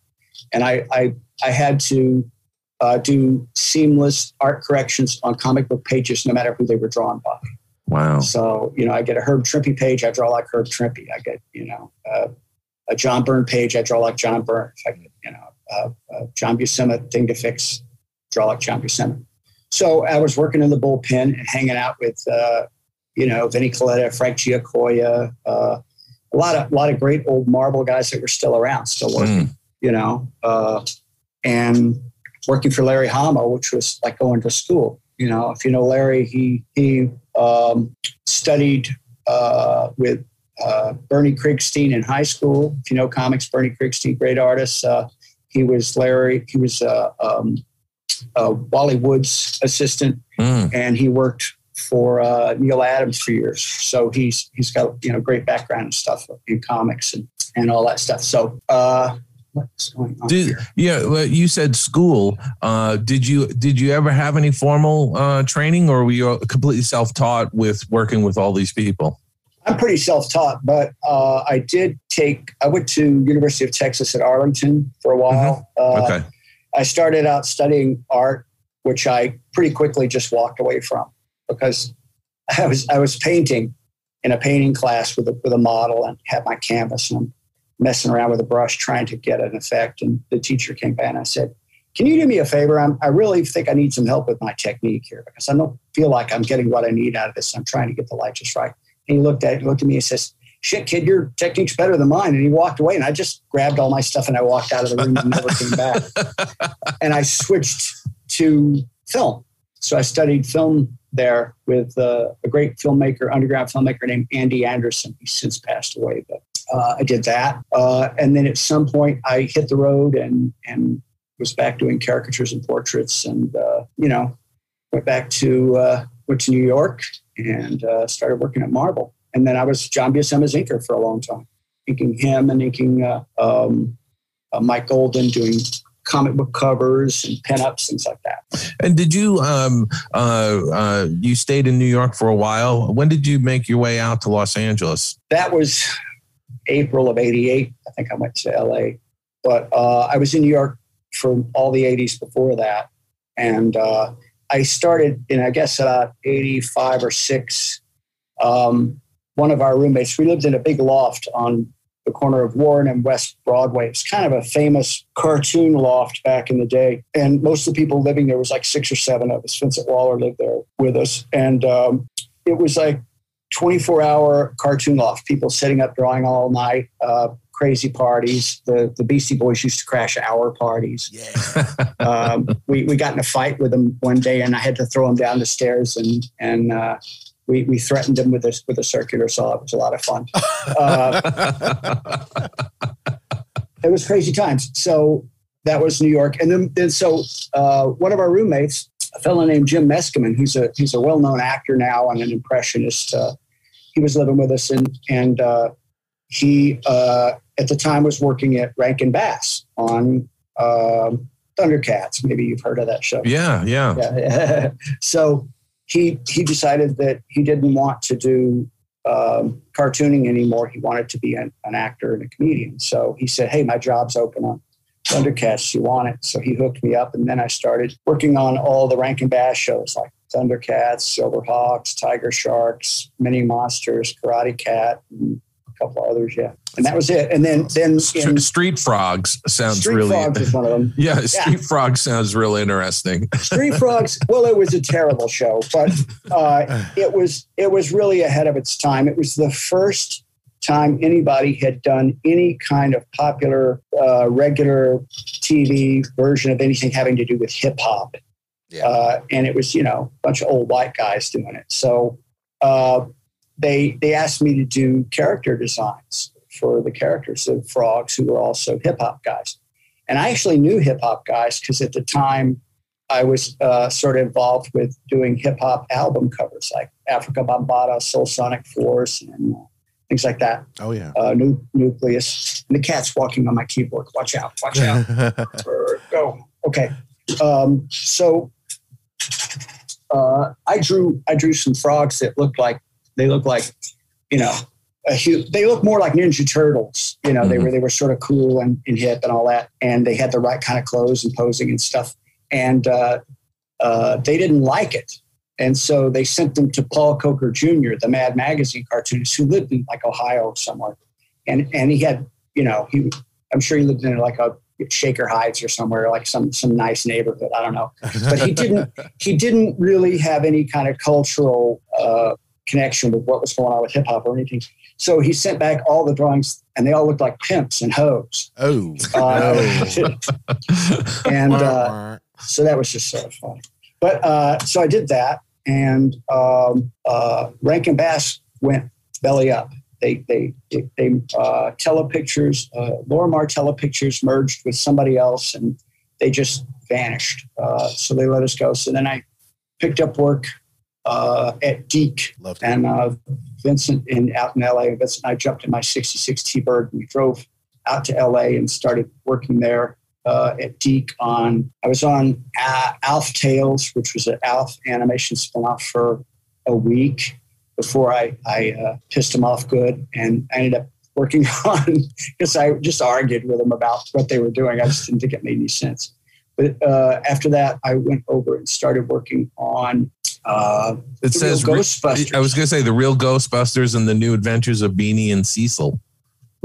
and I I, I had to uh, do seamless art corrections on comic book pages, no matter who they were drawn by. Wow. So you know, I get a Herb Trimpe page, I draw like Herb Trimpe. I get you know uh, a John Byrne page, I draw like John Byrne. If I get you know uh, uh, John Buscema thing to fix, draw like John Buscema. So I was working in the bullpen and hanging out with uh, you know Vinnie Colletta, Frank Giacoia, uh, a lot of a lot of great old Marvel guys that were still around, still working. Mm. You know, uh, and working for Larry Hama, which was like going to school. You know, if you know Larry, he he um, studied uh, with uh, Bernie Krigstein in high school. If you know comics, Bernie Krigstein, great artist. Uh, he was Larry. He was uh, um, uh, Wally Wood's assistant, Mm. and he worked for uh, Neal Adams for years. So he's he's got you know great background and stuff in comics and, and all that stuff. So uh, what's going on Did here? yeah? Well, you said school. Uh, did you did you ever have any formal uh, training, or were you completely self taught with working with all these people? I'm pretty self-taught, but uh, I did take. I went to University of Texas at Arlington for a while. Uh, Mm-hmm. Okay. I started out studying art, which I pretty quickly just walked away from because I was I was painting in a painting class with a with a model and had my canvas and I'm messing around with a brush trying to get an effect. And the teacher came by and I said, "Can you do me a favor? I'm, I really think I need some help with my technique here because I don't feel like I'm getting what I need out of this. I'm trying to get the light just right." And he looked at he looked at me and says, "Shit, kid, your technique's better than mine." And he walked away, and I just grabbed all my stuff and I walked out of the room and never came back. (laughs) and I switched to film. So I studied film there with uh, a great filmmaker, underground filmmaker named Andy Anderson. He's since passed away, but uh, I did that. Uh, and then at some point, I hit the road and and was back doing caricatures and portraits, and uh, you know, went back to uh, went to New York and uh, started working at Marvel. And then I was John Buscema's inker for a long time, inking him and inking uh, um, uh, Mike Golden, doing comic book covers and pinups, things like that. And did you um uh uh you stayed in New York for a while? When did you make your way out to Los Angeles? That was April of '88. I think I went to LA, but uh, I was in New York for all the '80s before that, and uh, I started in I guess about '85 or six. Um, one of our roommates, we lived in a big loft on the corner of Warren and West Broadway. It's kind of a famous cartoon loft back in the day. And most of the people living there was like six or seven of us. Vincent Waller lived there with us. And um, it was like 24 hour cartoon loft, people sitting up drawing all night, uh, crazy parties. The, the Beastie Boys used to crash our parties. Yeah. (laughs) Um, we, we got in a fight with them one day and I had to throw them down the stairs and, and, uh, we, we threatened them with a, with a circular saw. It was a lot of fun. Uh, (laughs) it was crazy times. So that was New York. And then, then so uh, one of our roommates, a fellow named Jim Meskimen, who's a he's a well known actor now and an impressionist. Uh, he was living with us, and and uh, he uh, at the time was working at Rankin Bass on um Thundercats. Maybe you've heard of that show. Yeah, yeah. Yeah. (laughs) so he he decided that he didn't want to do um, cartooning anymore. He wanted to be an, an actor and a comedian. So he said, "Hey, my job's open on Thundercats. You want it?" So he hooked me up, and then I started working on all the Rankin Bass shows like Thundercats, Silverhawks, Tiger Sharks, Mini Monsters, Karate Cat, and a couple others. Yeah, and that was it. And then then in Street Frogs sounds Street really Frogs is one of them. (laughs) Yeah, Street Frog sounds real interesting. Street Frogs. Well, it was a terrible show, but uh, it was it was really ahead of its time. It was the first time anybody had done any kind of popular, uh, regular TV version of anything having to do with hip hop, Yeah. uh, and it was you know a bunch of old white guys doing it. So uh, they they asked me to do character designs for the characters of frogs who were also hip hop guys. And I actually knew hip hop guys because at the time I was uh, sort of involved with doing hip hop album covers like Afrika Bambaataa, Soul Sonic Force, and uh, things like that. Oh yeah. Uh, nu- Newcleus. And the cat's walking on my keyboard. Watch out! Watch out! (laughs) Go. Okay. Um, so uh, I drew I drew some frogs that looked like they look like you know a hu- they look more like Ninja Turtles. You know they were they were sort of cool and, and hip and all that, and they had the right kind of clothes and posing and stuff. And uh, uh, they didn't like it, and so they sent them to Paul Coker Jr., the Mad Magazine cartoonist who lived in like Ohio somewhere, and and he had you know he I'm sure he lived in like a Shaker Heights or somewhere like some some nice neighborhood. I don't know, but he didn't (laughs) he didn't really have any kind of cultural uh, connection with what was going on with hip hop or anything. So he sent back all the drawings, and they all looked like pimps and hoes. oh. Uh, no. (laughs) and uh, so that was just sort of funny. But uh, so I did that, and um, uh, Rankin Bass went belly up. They they they, they uh, Telepictures, uh, Lorimar Telepictures merged with somebody else, and they just vanished. Uh, so they let us go. So then I picked up work uh, at DIC, Loved and uh, Vincent in out in LA. Vincent and I jumped in my '66 T-Bird and we drove out to LA and started working there uh, at DIC on. I was on uh, Alf Tales, which was an Alf animation spinoff for a week before I I uh, pissed him off good, and I ended up working (laughs) on because I just argued with them about what they were doing. I just didn't think it made any sense. But uh, after that, I went over and started working on uh, It the says real Ghostbusters. I was going to say the real Ghostbusters and the new adventures of Beany and Cecil.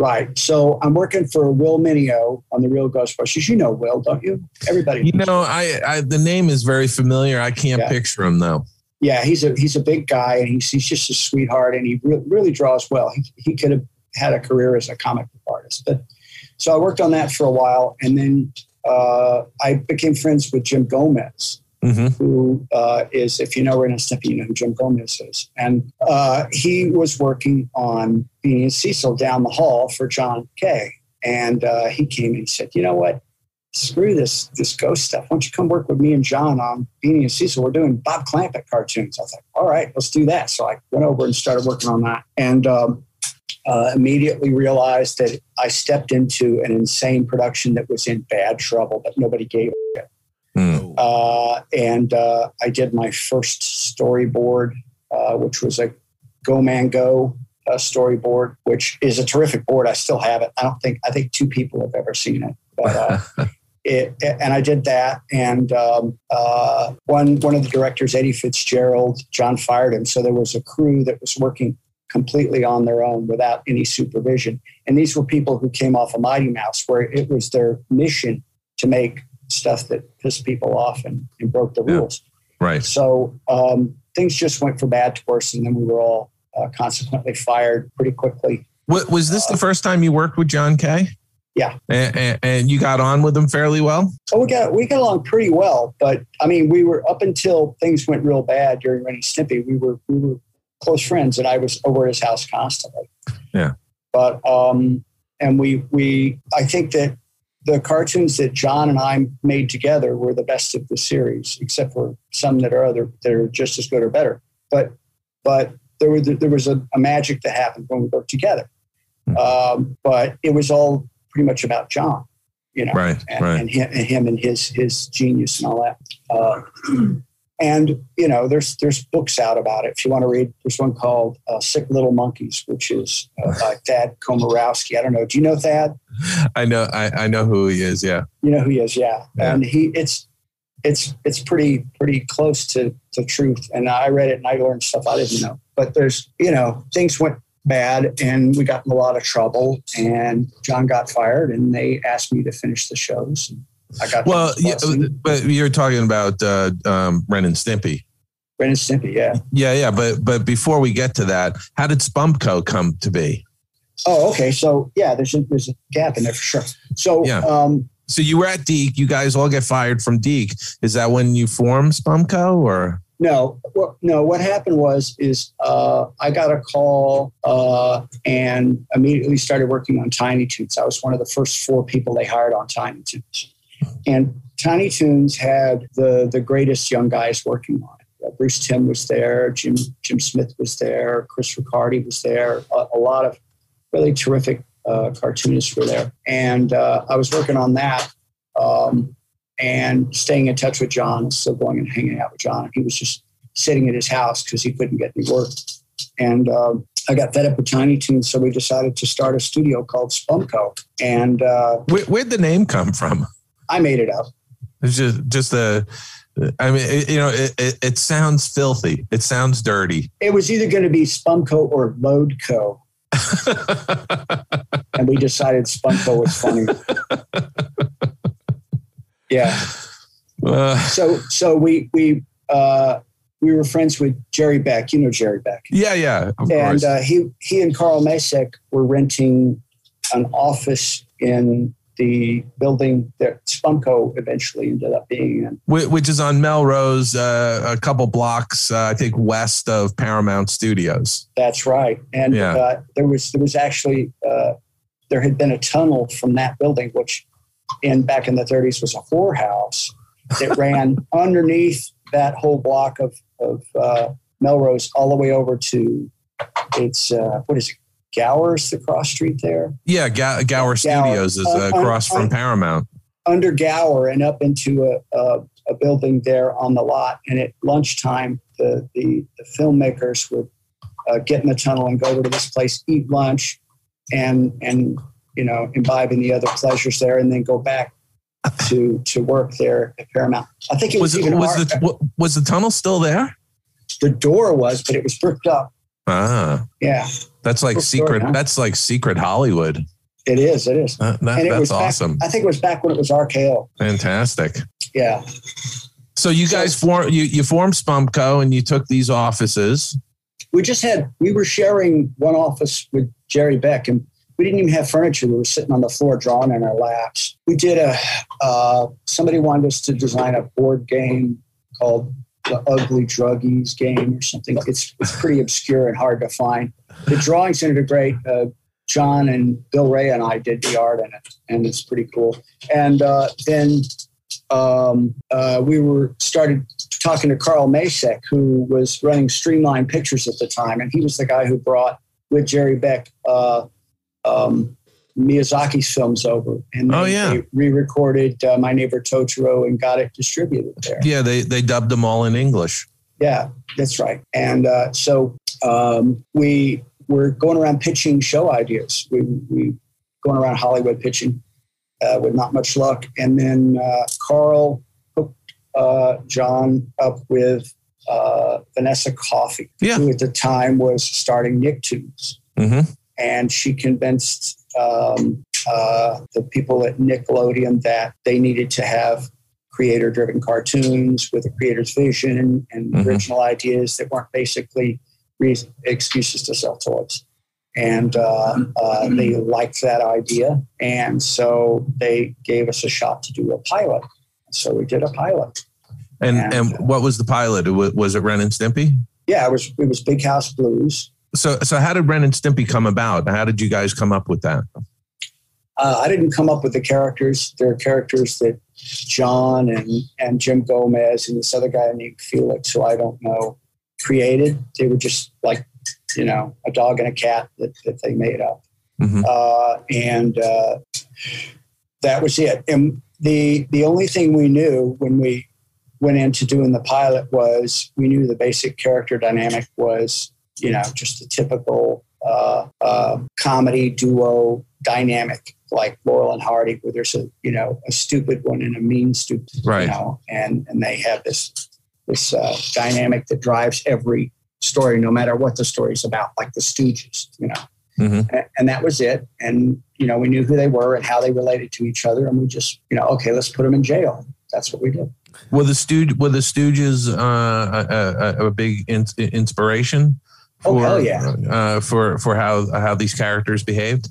Right. So I'm working for Will Meugniot on the Real Ghostbusters. You know Will, don't you? Everybody. You know, I, I the name is very familiar. I can't Yeah. picture him though. yeah, he's a he's a big guy and he's he's just a sweetheart and he re- really draws well. He he could have had a career as a comic book artist, but so I worked on that for a while and then uh, I became friends with Jim Gomez, hmm who uh, is if you know Ren and Stimpy, you know who Jim Gomez is, and uh, he was working on Beany and Cecil down the hall for John Kay, and uh, he came and he said, you know what. Screw this this ghost stuff. Why don't you come work with me and John on Beany and Cecil? We're doing Bob Clampett cartoons. I was like, all right, let's do that. So I went over and started working on that, and um, uh, immediately realized that I stepped into an insane production that was in bad trouble, but nobody gave. Mm. Uh, and uh, I did my first storyboard, uh, which was a Go Man Go uh, storyboard, which is a terrific board. I still have it. I don't think I think two people have ever seen it, but. Uh, (laughs) it, and I did that. And um, uh, one one of the directors, Eddie Fitzgerald, John fired him. So there was a crew that was working completely on their own without any supervision. And these were people who came off of Mighty Mouse, where it was their mission to make stuff that pissed people off and, and broke the Yeah. rules. Right. So um, things just went from bad to worse, and then we were all uh, consequently fired pretty quickly. Wa- was this the first time you worked with John Kay? Yeah. And, and, and you got on with him fairly well? So we got we got along pretty well, but I mean, we were up until things went real bad during Ren and Stimpy. We were we were close friends, and I was over at his house constantly. Yeah. But um, and we we I think that the cartoons that John and I made together were the best of the series, except for some that are other that are just as good or better. But but there were there was a, a magic that happened when we worked together. Hmm. Um, but it was all pretty much about John, you know Right. and, Right. and, him, and him and his his genius and all that. Uh, and you know, there's there's books out about it. If you want to read, there's one called uh, "Sick Little Monkeys," which is uh, by (laughs) Thad Komorowski. I don't know. Do you know Thad? I know. I, I know who he is. Yeah. You know who he is, yeah. Yeah. And he it's it's it's pretty pretty close to to truth. And I read it and I learned stuff I didn't know. But there's you know things went bad and we got in a lot of trouble and John got fired and they asked me to finish the shows. And I got Well, yeah, but you're talking about uh, um, Ren and Stimpy. Ren and Stimpy, yeah. Yeah, yeah. But but before we get to that, how did Spumco come to be? Oh, okay. So yeah, there's a, there's a gap in there for sure. So Yeah. um, So you were at DIC. You guys all get fired from DIC. Is that when you formed Spumco or no, what, no. What happened was is uh, I got a call uh, and immediately started working on Tiny Toons. I was one of the first four people they hired on Tiny Toons, and Tiny Toons had the the greatest young guys working on it. Uh, Bruce Timm was there, Jim Jim Smith was there, Chris Reccardi was there. A, a lot of really terrific uh, cartoonists were there, and uh, I was working on that. Um, and staying in touch with John, still going and hanging out with John. He was just sitting at his house because he couldn't get any work. And um, I got fed up with Tiny Toons, so we decided to start a studio called Spumco. And uh, where, where'd the name come from? I made it up. It's just just a. I mean, it, you know, it, it, it sounds filthy. It sounds dirty. It was either going to be Spumco or Loadco. (laughs) and we decided Spumco was funny. yeah. Uh, So so we we uh, we were friends with Jerry Beck. You know Jerry Beck. yeah, yeah. And uh, he he and Carl Macek were renting an office in the building that Spumco eventually ended up being in. Which is on Melrose, uh, a couple blocks, uh, I think, west of Paramount Studios. That's right. And Yeah. uh, there was there was actually uh, there had been a tunnel from that building, which in back in the 30s was a whorehouse that ran (laughs) underneath that whole block of of uh, Melrose all the way over to it's uh, what is it Gower's the cross street there. Yeah, Ga- Gower Gower. Studios is Uh, across from Paramount. under Gower and up into a, a, a building there on the lot. And at lunchtime, the, the, the filmmakers would uh, get in the tunnel and go over to this place, eat lunch, and and you know imbibe in the other pleasures there, and then go back to to work there at Paramount. I think it was, Was it, even was our- the was the tunnel still there? the door was, but it was bricked up. Ah, Yeah, that's like Cool story, secret. huh? That's like secret Hollywood. it is. It is. Uh, that- And it that's was back- awesome. I think it was back when it was RKO. Fantastic. Yeah. So you So- guys form you you formed Spumco and you took these offices. we just had we were sharing one office with Jerry Beck, and we didn't even have furniture. We were sitting on the floor drawing in our laps. We did a uh, somebody wanted us to design a board game called the Ugly Druggies game or something. It's it's pretty obscure and hard to find. The drawings in it are great. Uh, John and Bill Wray and I did the art in it, and it's pretty cool. And uh, then um, uh, we were started talking to Carl Macek, who was running Streamline Pictures at the time, and he was the guy who brought with Jerry Beck uh, um, Miyazaki's films over, and Oh, they- yeah. re-recorded uh, My Neighbor Totoro and got it distributed there. Yeah, they they dubbed them all in English. Yeah, that's right. And uh, so um, we were going around pitching show ideas. We we going around Hollywood pitching uh, with not much luck. And then uh, Carl hooked uh, John up with uh, Vanessa Coffey, Yeah. who at the time was starting Nicktoons, hmm and she convinced um, uh, the people at Nickelodeon that they needed to have creator driven cartoons with a creator's vision and Mhm. original ideas that weren't basically re- excuses to sell toys. And uh, uh, they liked that idea. And so they gave us a shot to do a pilot. So we did a pilot. And And, and uh, what was the pilot? Was it Ren and Stimpy? Yeah, it was, it was Big House Blues. So so how did Ren and Stimpy come about? How did you guys come up with that? Uh, I didn't come up with the characters. There are characters that John and, and Jim Gomez and this other guy named Felix, who I don't know, created. They were just like, you know, a dog and a cat that, that they made up. Mhm. Uh, and uh, that was it. And the, the only thing we knew when we went into doing the pilot was we knew the basic character dynamic was, you know, just a typical uh, uh, comedy duo dynamic like Laurel and Hardy, where there's a you know a stupid one and a mean stupid, Right. you know, and and they have this this uh, dynamic that drives every story, no matter what the story's about, like the Stooges, you know, Mhm. and, and that was it. And you know, we knew who they were and how they related to each other, and we just you know, okay, let's put them in jail. That's what we did. Were the Stooge were the Stooges uh, a, a, a big in, inspiration? Oh, For, hell yeah. Uh, for for how how these characters behaved.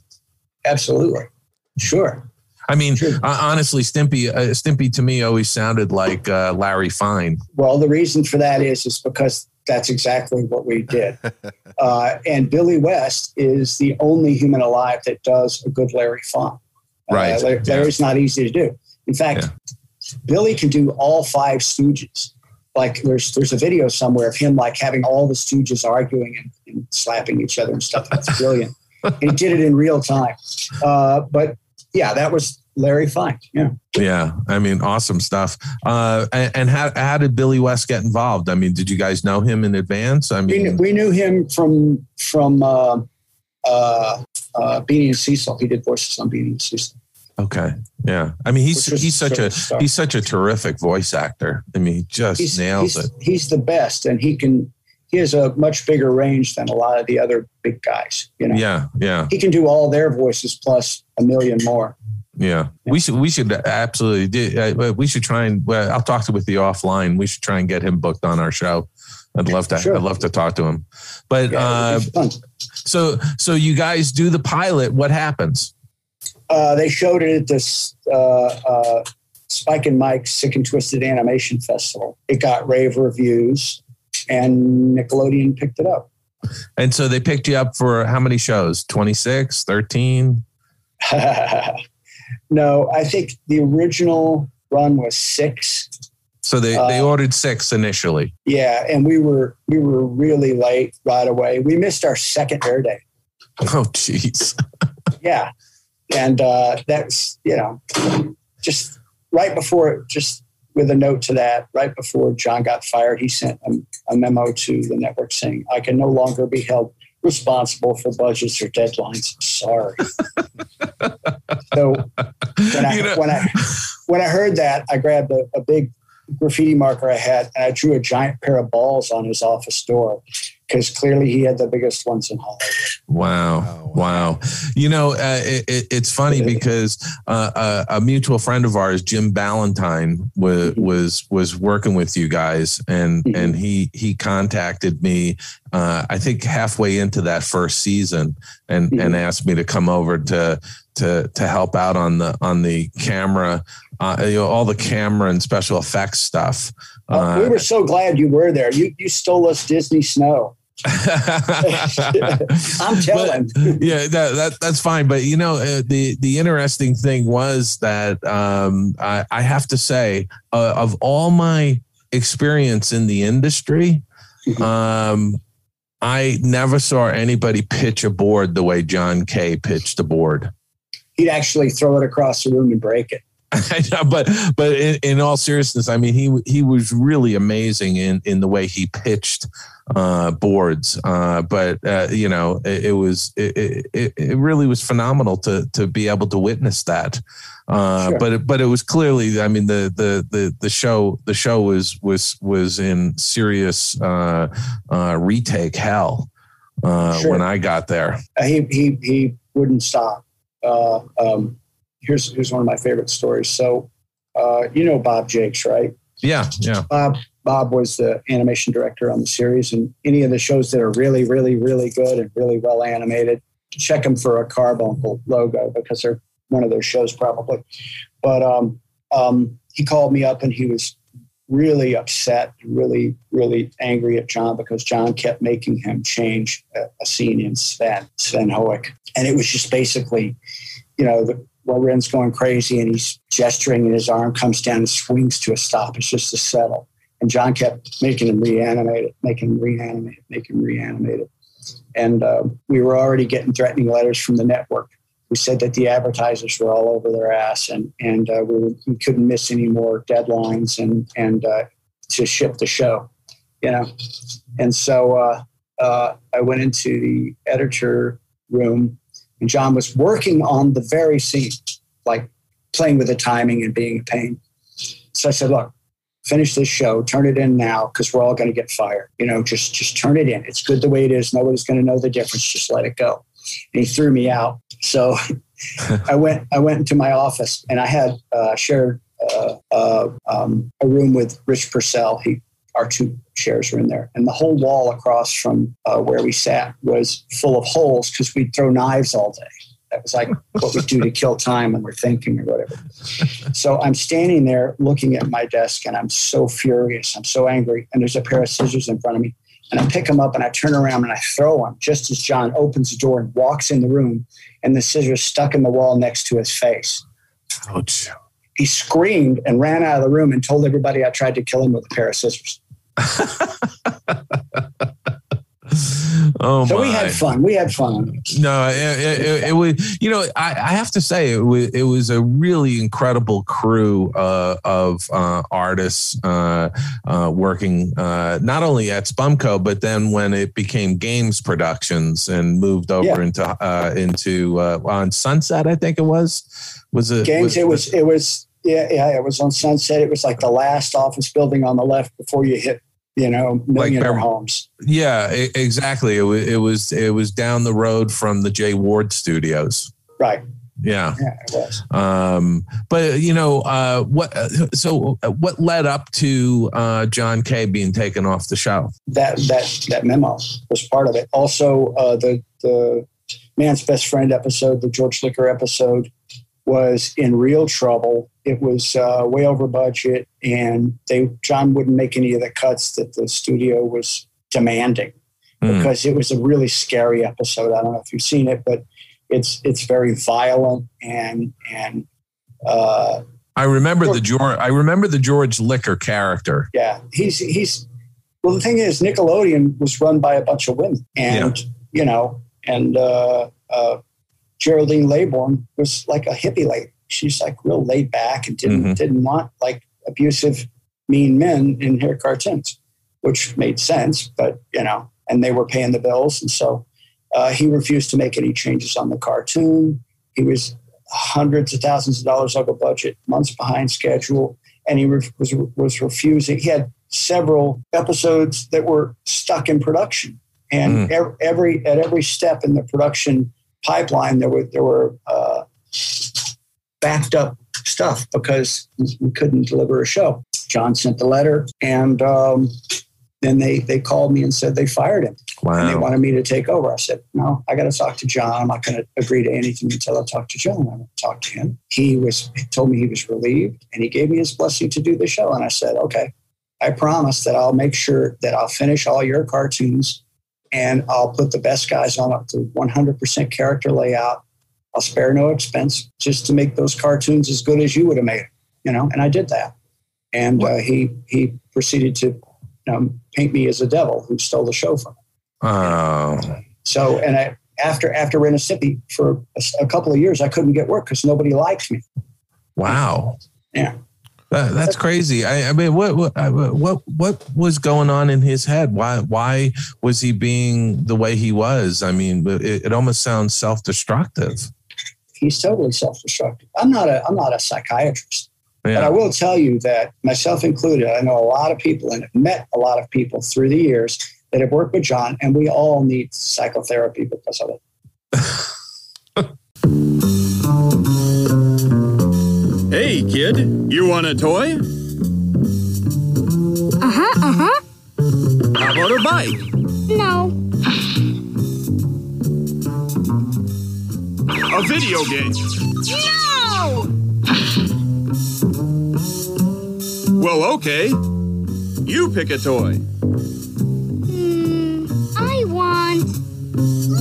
Absolutely, sure. I mean, Sure. uh, honestly, Stimpy uh, Stimpy to me always sounded like uh, Larry Fine. Well, the reason for that is is because that's exactly what we did. (laughs) uh, and Billy West is the only human alive that does a good Larry Fine. Right, Uh, Larry- yeah. Not easy to do. In fact, Billy can do all five Stooges. Like there's there's a video somewhere of him like having all the Stooges arguing and, and slapping each other and stuff. That's brilliant. and he did it in real time. Uh, but yeah, that was Larry Fine. Yeah. Yeah, I mean, awesome stuff. Uh, and, and how how did Billy West get involved? I mean, did you guys know him in advance? I we, knew, mean, we knew him from from uh, uh, uh, Beany and Cecil. He did voices on Beany and Cecil. Okay, yeah. I mean, he's he's such sort a of he's such a terrific voice actor. I mean, he just He's, nails he's, it. he's the best, and he can. He has a much bigger range than a lot of the other big guys. You know, Yeah, yeah, he can do all their voices plus a million more. yeah. We should we should absolutely do. Uh, we should try and. Well, I'll talk to with the offline. We should try and get him booked on our show. I'd love to. Sure. I'd love to talk to him. But Yeah, uh, it'd be fun. so so you guys do the pilot. What happens? Uh, they showed it at this uh, uh, Spike and Mike's Sick and Twisted Animation Festival. It got rave reviews, and Nickelodeon picked it up. And so they picked you up for how many shows? 26, 13? (laughs) no, I think the original run was six. So they, they Uh, ordered six initially. Yeah, and we were we were really late right away. We missed our second air day. (laughs) Oh, jeez. (laughs) yeah, and uh, that's you know just right before just with a note to that right before John got fired, he sent a, a memo to the network saying, "I can no longer be held responsible for budgets or deadlines. Sorry." (laughs) so when I, You know- when I when I heard that, I grabbed a, a big graffiti marker I had and I drew a giant pair of balls on his office door because clearly he had the biggest ones in Hollywood. Wow. Wow. Wow. You know, uh, it, it, it's funny because uh, a, a mutual friend of ours, Jim Ballantyne, was Mhm. was was working with you guys, and Mhm. and he he contacted me. Uh, I think halfway into that first season, and and asked me to come over to to to help out on the on the camera, uh, you know, all the camera and special effects stuff. Uh, we were so glad you were there. You you stole us Disney snow. (laughs) I'm telling. yeah, that, that that's fine. But you know, uh, the the interesting thing was that um, I, I have to say, uh, of all my experience in the industry, um, I never saw anybody pitch a board the way John Kay pitched a board. He'd actually throw it across the room and break it. (laughs) Know, but but in, in all seriousness, I mean he he was really amazing in in the way he pitched uh, boards. Uh, but uh, you know, it, it was it, it, it really was phenomenal to to be able to witness that. Uh, Sure. But it- but it was clearly, I mean, the the the the show the show was was was in serious uh, uh, retake hell uh, Sure. when I got there. He he he wouldn't stop. Uh, um, here's here's one of my favorite stories. So, uh, you know Bob Jaques, right? Yeah, yeah. Bob Bob was the animation director on the series, and any of the shows that are really, really, really good and really well animated, check them for a Carbunkle logo because they're one of those shows probably. But um, um, he called me up and he was really upset, really, really angry at John because John kept making him change a, a scene in Sven, Sven Hoek. And it was just basically, you know, the Loren's going crazy and he's gesturing and his arm comes down and swings to a stop. It's just to settle. And John kept making him reanimate it, making him reanimate it, making him reanimate it. And uh, we were already getting threatening letters from the network who said that the advertisers were all over their ass and, and uh, we, we couldn't miss any more deadlines and, and uh, to ship the show, you know. And so uh, uh, I went into the editor room and John was working on the very scene, like playing with the timing and being a pain. So I said, look, finish this show, turn it in now, because we're all going to get fired. You know, just just turn it in. It's good the way it is. Nobody's going to know the difference. Just let it go. And he threw me out. So (laughs) I went I went into my office and I had uh, shared uh, uh, um, a room with Rich Pursel. He our two chairs were in there, and the whole wall across from uh, where we sat was full of holes because we'd throw knives all day. That was like what we do to kill time when we're thinking or whatever. So I'm standing there looking at my desk, and I'm so furious. I'm so angry, and there's a pair of scissors in front of me, and I pick them up and I turn around and I throw them just as John opens the door and walks in the room, and the scissors stuck in the wall next to his face. Ouch. He screamed and ran out of the room and told everybody I tried to kill him with a pair of scissors. (laughs) Oh So my. we had fun. We had fun. No, it, it, it, it was. You know, I, I have to say it was. It was a really incredible crew uh, of uh, artists uh, uh, working uh, not only at Spumco, but then when it became Games Productions and moved over Yeah. into uh, into uh, on Sunset, I think it was. Was it Games. It was. It was. Yeah, yeah. It was on Sunset. It was like the last office building on the left before you hit, you know, millionaire Beverly- homes. Yeah, e- exactly. It was. It was. It was down the road from the Jay Ward Studios. Right. Yeah. Yeah. Um, but you know, uh, what, so uh, what led up to, uh, John Kay being taken off the show? That that that memo was part of it. Also, uh, the the man's best friend episode, the George Liquor episode, was in real trouble. It was uh, way over budget, and they John wouldn't make any of the cuts that the studio was demanding Hmm. because it was a really scary episode. I don't know if you've seen it, but it's it's very violent and and uh, I remember the George, I remember the George Liquor character. yeah, he's he's well. The thing is, Nickelodeon was run by a bunch of women, and you know and uh, uh, Geraldine Laybourne was like a hippie lady. She's like real laid back and didn't Mhm. didn't want like abusive, mean men in her cartoons, which made sense. But you know, and they were paying the bills, and so uh, he refused to make any changes on the cartoon. He was hundreds of thousands of dollars over budget, months behind schedule, and he re- was was refusing. He had several episodes that were stuck in production, and ev- every at every step in the production pipeline, there were there were uh, backed up stuff because we couldn't deliver a show. John sent the letter, and um, then they they called me and said they fired him and they wanted me to take over. I said, no, I got to talk to John. I'm not going to agree to anything until I talk to John. I went to talk to him. He was he told me he was relieved, and he gave me his blessing to do the show. And I said, okay, I promise that I'll make sure that I'll finish all your cartoons, and I'll put the best guys on up to 100% character layout. I'll spare no expense just to make those cartoons as good as you would have made, you know. And I did that. And uh, he he proceeded to um, paint me as a devil who stole the show from. him. Oh, So, and I, after after Ren and Stimpy for a, a couple of years, I couldn't get work because nobody liked me. wow. Yeah. That, that's crazy. I, I mean, what, what uh, what what was going on in his head? Why why was he being the way he was? I mean, it, it almost sounds self destructive. He's totally self-destructive. I'm not a I'm not a psychiatrist, but I will tell you that myself included, I know a lot of people and have met a lot of people through the years that have worked with John, and we all need psychotherapy because of it. (laughs) Hey, kid, you want a toy? Uh huh, uh huh. How about a bike? No. A video game? No! Well, okay. You pick a toy. Hmm, I want.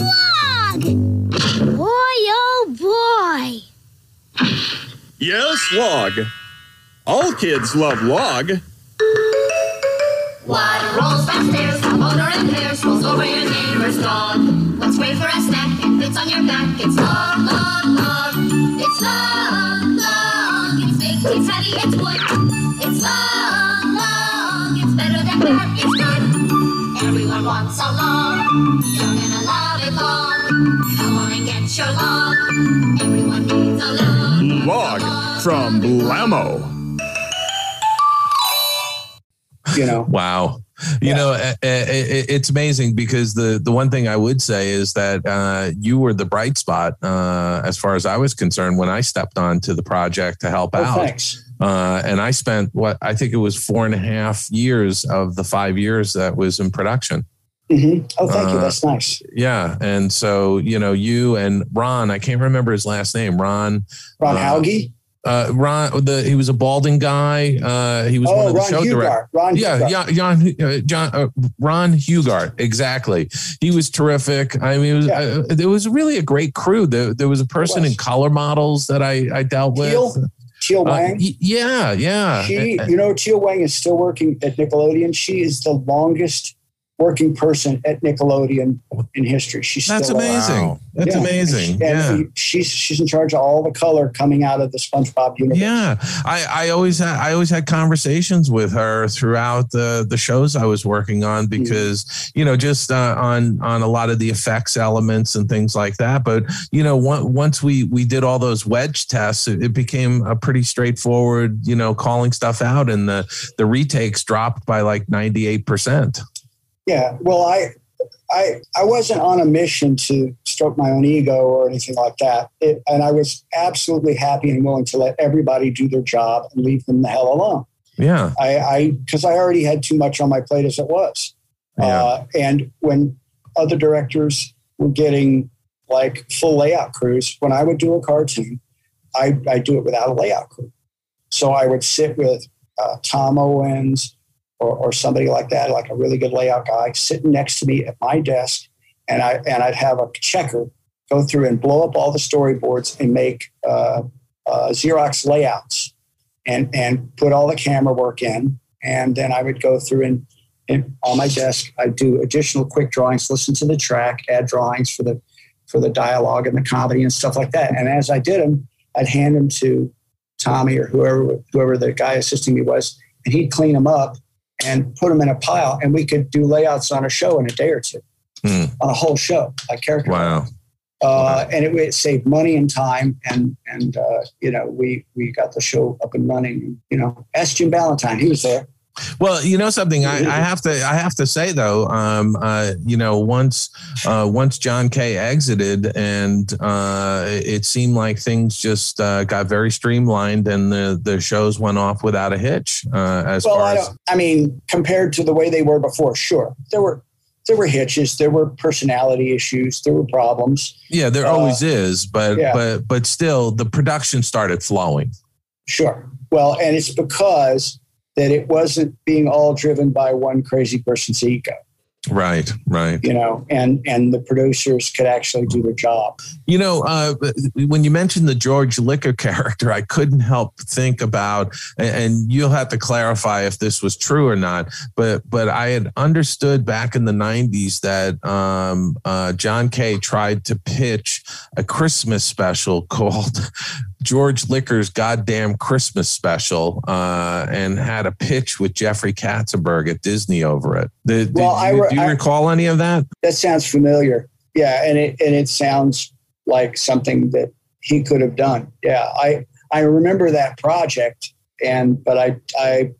Log! Boy, oh boy! Yes, log. All kids love log. Water rolls downstairs, a motor and pairs rolls over your neighbor's dog. What's great for a snack and fits on your back? It's log, log, log. It's log, log. It's big, it's heavy, it's wood. It's log, log. It's better than bad, it's good. Everyone wants a log. You're gonna love it long. Come on and get your log. Everyone needs a log. Log from Blammo. You know, Wow. You Yeah. know, uh, uh, it, it's amazing because the the one thing I would say is that uh, you were the bright spot uh, as far as I was concerned when I stepped onto the project to help oh, out. thanks. Uh, and I spent what I think it was four and a half years of the five years that was in production. Hmm Oh, thank you. Uh, That's nice. Yeah, and so you know, you and Ron, I can't remember his last name. Ron, Ron uh, Hauge. uh, Ron, the he was a balding guy. Uh, he was one Oh, of the Ron show directors. Ron Yeah, Hughart. yeah, John, uh, John, uh, Ron Hughart, exactly. He was terrific. I mean, it was, Yeah. uh, there was really a great crew. There, there was a person was. in color models that I, I dealt with. Teal? Teal Uh, Wang. yeah, yeah. She, you know, Teal Wang is still working at Nickelodeon. She is the longest working person at Nickelodeon in history. She's That's still alive. amazing. Wow. That's Yeah. amazing. And yeah. she's she's in charge of all the color coming out of the SpongeBob universe. Yeah, I, I always had I always had conversations with her throughout the the shows I was working on Mm-hmm. because you know just uh, on on a lot of the effects elements and things like that. But you know on- once we we did all those wedge tests, it, it became a pretty straightforward you know calling stuff out, and the the retakes dropped by like ninety eight percent. Yeah. Well, I, I, I wasn't on a mission to stroke my own ego or anything like that. It, and I was absolutely happy and willing to let everybody do their job and leave them the hell alone. Yeah, I, I, because I already had too much on my plate as it was. Yeah. Uh, and when other directors were getting like full layout crews, when I would do a cartoon, I, I do it without a layout crew. So I would sit with uh, Tom Owens or, or somebody like that, like a really good layout guy, sitting next to me at my desk, and I and I'd have a checker go through and blow up all the storyboards and make uh, uh, Xerox layouts and and put all the camera work in, and then I would go through and, and on my desk I'd do additional quick drawings, listen to the track, add drawings for the for the dialogue and the comedy and stuff like that. And as I did them, I'd hand them to Tommy or whoever whoever the guy assisting me was, and he'd clean them up and put them in a pile, and we could do layouts on a show in a day or two, Hmm. on a whole show, like character. Wow. Uh, and it, it saved money and time, and and uh, you know we we got the show up and running. You know, ask Jim Valentine, he was there. Well, you know something. I, I have to. I have to say though. Um, uh, you know, once uh, once John Kay exited, and uh, it seemed like things just uh, got very streamlined, and the the shows went off without a hitch. Uh, as well, far I as. I mean, compared to the way they were before, sure, there were there were hitches, there were personality issues, there were problems. yeah, there uh, always is, but yeah. but but still, the production started flowing. Sure. Well, and it's because that it wasn't being all driven by one crazy person's ego, Right, right. you know, and and the producers could actually do their job. You know, uh, when you mentioned the George Liquor (laughs) character, I couldn't help think about, and- you'll have to clarify if this was true or not. But but I had understood back in the '90s that um, uh, John Kay tried to pitch a Christmas special (laughs) called George Liquor's Goddamn Christmas Special, uh, and had a pitch with Jeffrey Katzenberg at Disney over it. Did, Well, did I re- do you I- recall any of that? That sounds familiar. Yeah, and it and it sounds like something that he could have done. Yeah, I I remember that project, and but I I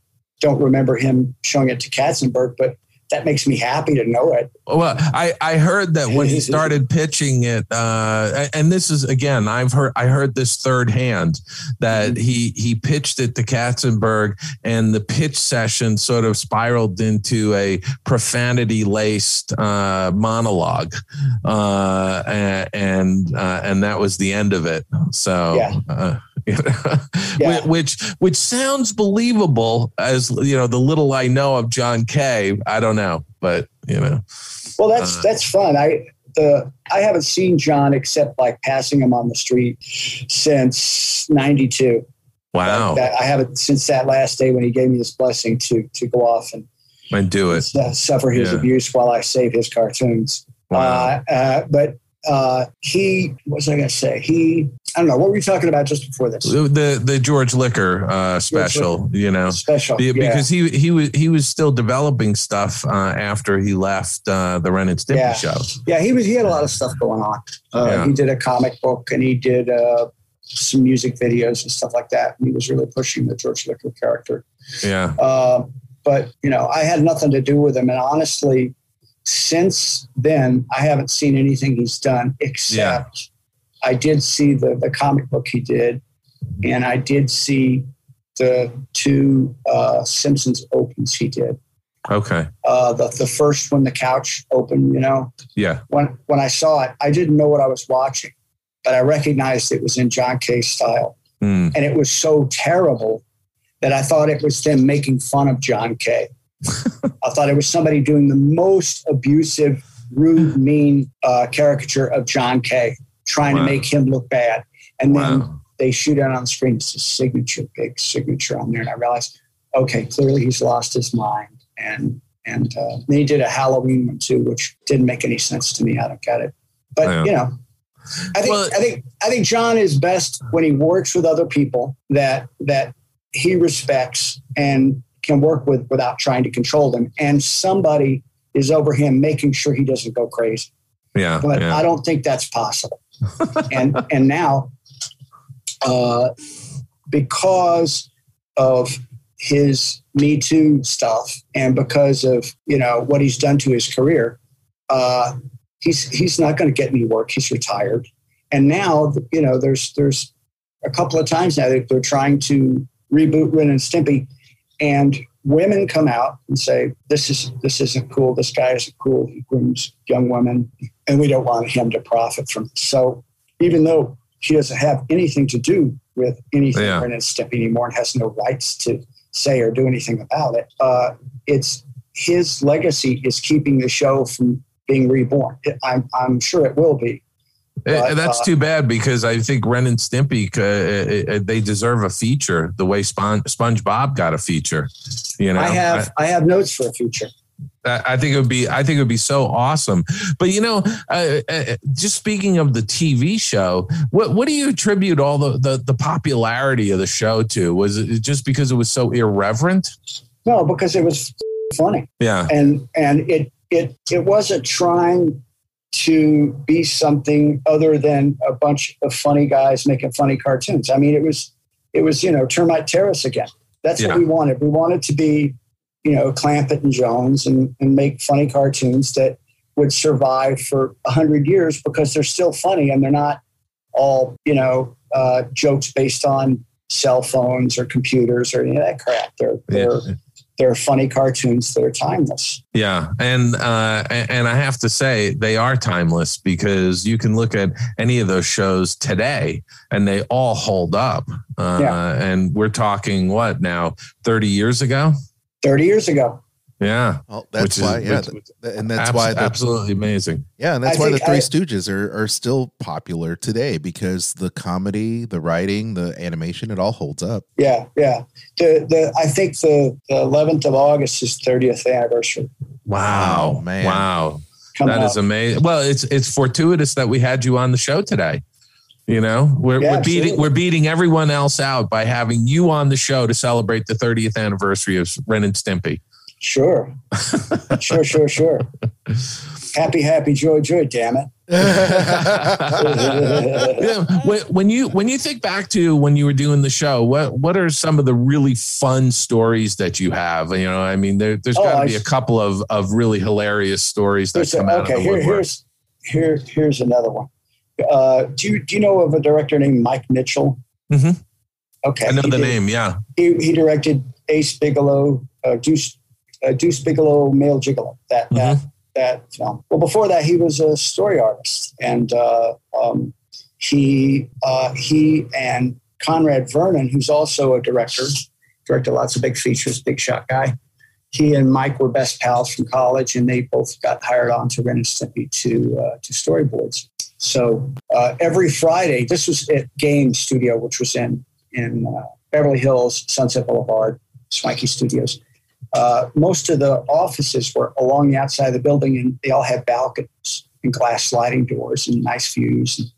don't remember him showing it to Katzenberg, but that makes me happy to know it. Well, I, I heard that when he (laughs) started pitching it, uh, and this is again, I've heard I heard this third hand that he he pitched it to Katzenberg, and the pitch session sort of spiraled into a profanity laced uh, monologue, uh, and and, uh, and that was the end of it. So. Yeah. (laughs) Yeah. which which sounds believable as you know the little I know of John K. I don't know, but you know. Well, that's Uh, that's fun. I the I haven't seen John except like passing him on the street since '92. Wow. That, I haven't since that last day when he gave me his blessing to to go off and and do it. uh, suffer his Yeah. abuse while I save his cartoons. Wow. Uh, uh, but uh, he, what was I going to say? He, I don't know. What were you talking about just before this? the the George Liquor uh, special, you know, Special. Yeah. because he he was he was still developing stuff uh, after he left uh, the Ren and Stimpy Yeah. show. yeah, he was. He had a lot of stuff going on. Uh, Yeah. He did a comic book and he did uh, some music videos and stuff like that. And he was really pushing the George Liquor character. Yeah, Uh, but you know, I had nothing to do with him, and honestly, since then, I haven't seen anything he's done except I did see the the comic book he did, and I did see the two uh, Simpsons opens he did. okay, Uh, the the first one, the couch open, you know, yeah, when when I saw it, I didn't know what I was watching, but I recognized it was in John K style. Mm, and it was so terrible that I thought it was them making fun of John K. (laughs) I thought it was somebody doing the most abusive, rude, mean uh, caricature of John K, trying Wow. to make him look bad. And then wow, they shoot out on the screen. It's a signature, big signature on there, and I realized, okay, clearly he's lost his mind. And and uh, then he did a Halloween one too, which didn't make any sense to me. I don't get it, but Yeah. you know, I think Well- I think I think John is best when he works with other people that that he respects and can work with without trying to control them, and somebody is over him making sure he doesn't go crazy. yeah, But yeah. I don't think that's possible. (laughs) and and now, uh, because of his Me Too stuff and because of you know what he's done to his career, uh, he's he's not going to get any work. He's retired, and now you know there's there's a couple of times now that they're trying to reboot Ren and Stimpy, and women come out and say this is this isn't cool. This guy isn't cool. He grooms young women, and we don't want him to profit from. It. So even though he doesn't have anything to do with anything Yeah. Ren and Stimpy anymore and has no rights to say or do anything about it, uh, it's his legacy is keeping the show from being reborn. I'm, I'm sure it will be. Eh, but, that's uh, too bad because I think Ren and Stimpy uh, uh, they deserve a feature the way Spon- SpongeBob got a feature. You know, I have I have notes for a feature. I I think it would be. I think it would be so awesome. But you know, uh, uh, just speaking of the TV show, what what do you attribute all the, the the popularity of the show to? Was it just because it was so irreverent? No, because it was funny. Yeah, and and it it it wasn't trying to be something other than a bunch of funny guys making funny cartoons. I mean, it was it was you know termite terrace again. That's Yeah. what we wanted. We wanted to be you know Clampett and Jones and and make funny cartoons that would survive for a hundred years because they're still funny and they're not all you know uh, jokes based on cell phones or computers or any of that crap. They're they're yeah. They're funny cartoons that are timeless. Yeah, and uh, and I have to say they are timeless because you can look at any of those shows today and they all hold up. Uh, Yeah. And we're talking what now, thirty years ago? 30 years ago. Yeah, Well, that's Which is- why, yeah, which- th- and that's Abs- why the absolutely amazing. Yeah, and that's I why the Three I- Stooges are, are still popular today because the comedy, the writing, the animation, it all holds up. Yeah, yeah. The the I think the, the 11th of August is 30th anniversary. Wow, Oh, man. wow, Coming that is up. amazing. Well, it's it's fortuitous that we had you on the show today. You know, we're, Yeah, we're beating absolutely. we're beating everyone else out by having you on the show to celebrate the 30th anniversary of Ren and Stimpy. Sure. sure, sure, sure. Happy, happy, joy, joy, damn it. (laughs) yeah. When, when you when you think back to when you were doing the show, what what are some of the really fun stories that you have? You know, I mean, there, there's Oh, got to be a couple of of really hilarious stories that There's a- come out okay, of the here, here's here here's another one. Uh, do you do you know of a director named Mike Mitchell? Mhm. Okay. I know he the did- name. Yeah. He, he directed Ace Bigalow, uh, Deuce, uh, Deuce Bigalow, Male Gigolo. That that Mm-hmm. that film. Well, before that, he was a story artist, and uh, um, he uh, he and Conrad Vernon, who's also a director, directed lots of big features, big shot guy. He and Mike were best pals from college, and they both got hired on to Ren and Stimpy to uh, to storyboards. So uh, every Friday, this was at Game Studio, which was in in uh, Beverly Hills, Sunset Boulevard, Swanky Studios. Uh, most of the offices were along the outside of the building, and they all had balconies and glass sliding doors and nice views.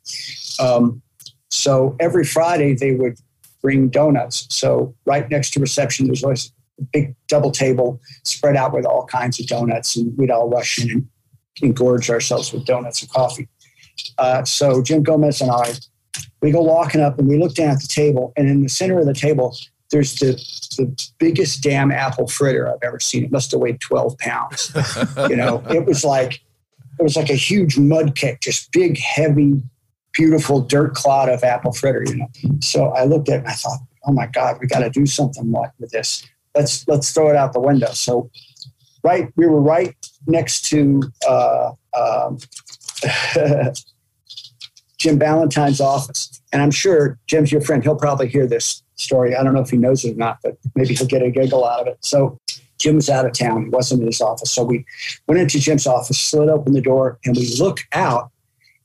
And, um, so every Friday they would bring donuts. So right next to reception, there's always a big double table spread out with all kinds of donuts, and we'd all rush in and engorge ourselves with donuts and coffee. Uh, so Jim Gomez and I, we go walking up and we look down at the table, and in the center of the table, there's the, the biggest damn apple fritter I've ever seen. It must have weighed 12 pounds. you know, (laughs) it was like it was like a huge mud cake, just big, heavy, beautiful dirt cloud of apple fritter. You know, so I looked at it and I thought, oh my God, we got to do something like with this. Let's let's throw it out the window. So, right, we were right next to uh, um, (laughs) Jim Ballantyne's office, and I'm sure Jim's your friend. He'll probably hear this story. I don't know if he knows it or not, but maybe he'll get a giggle out of it. So Jim was out of town. He wasn't in his office. So we went into Jim's office, slid open the door, and we look out,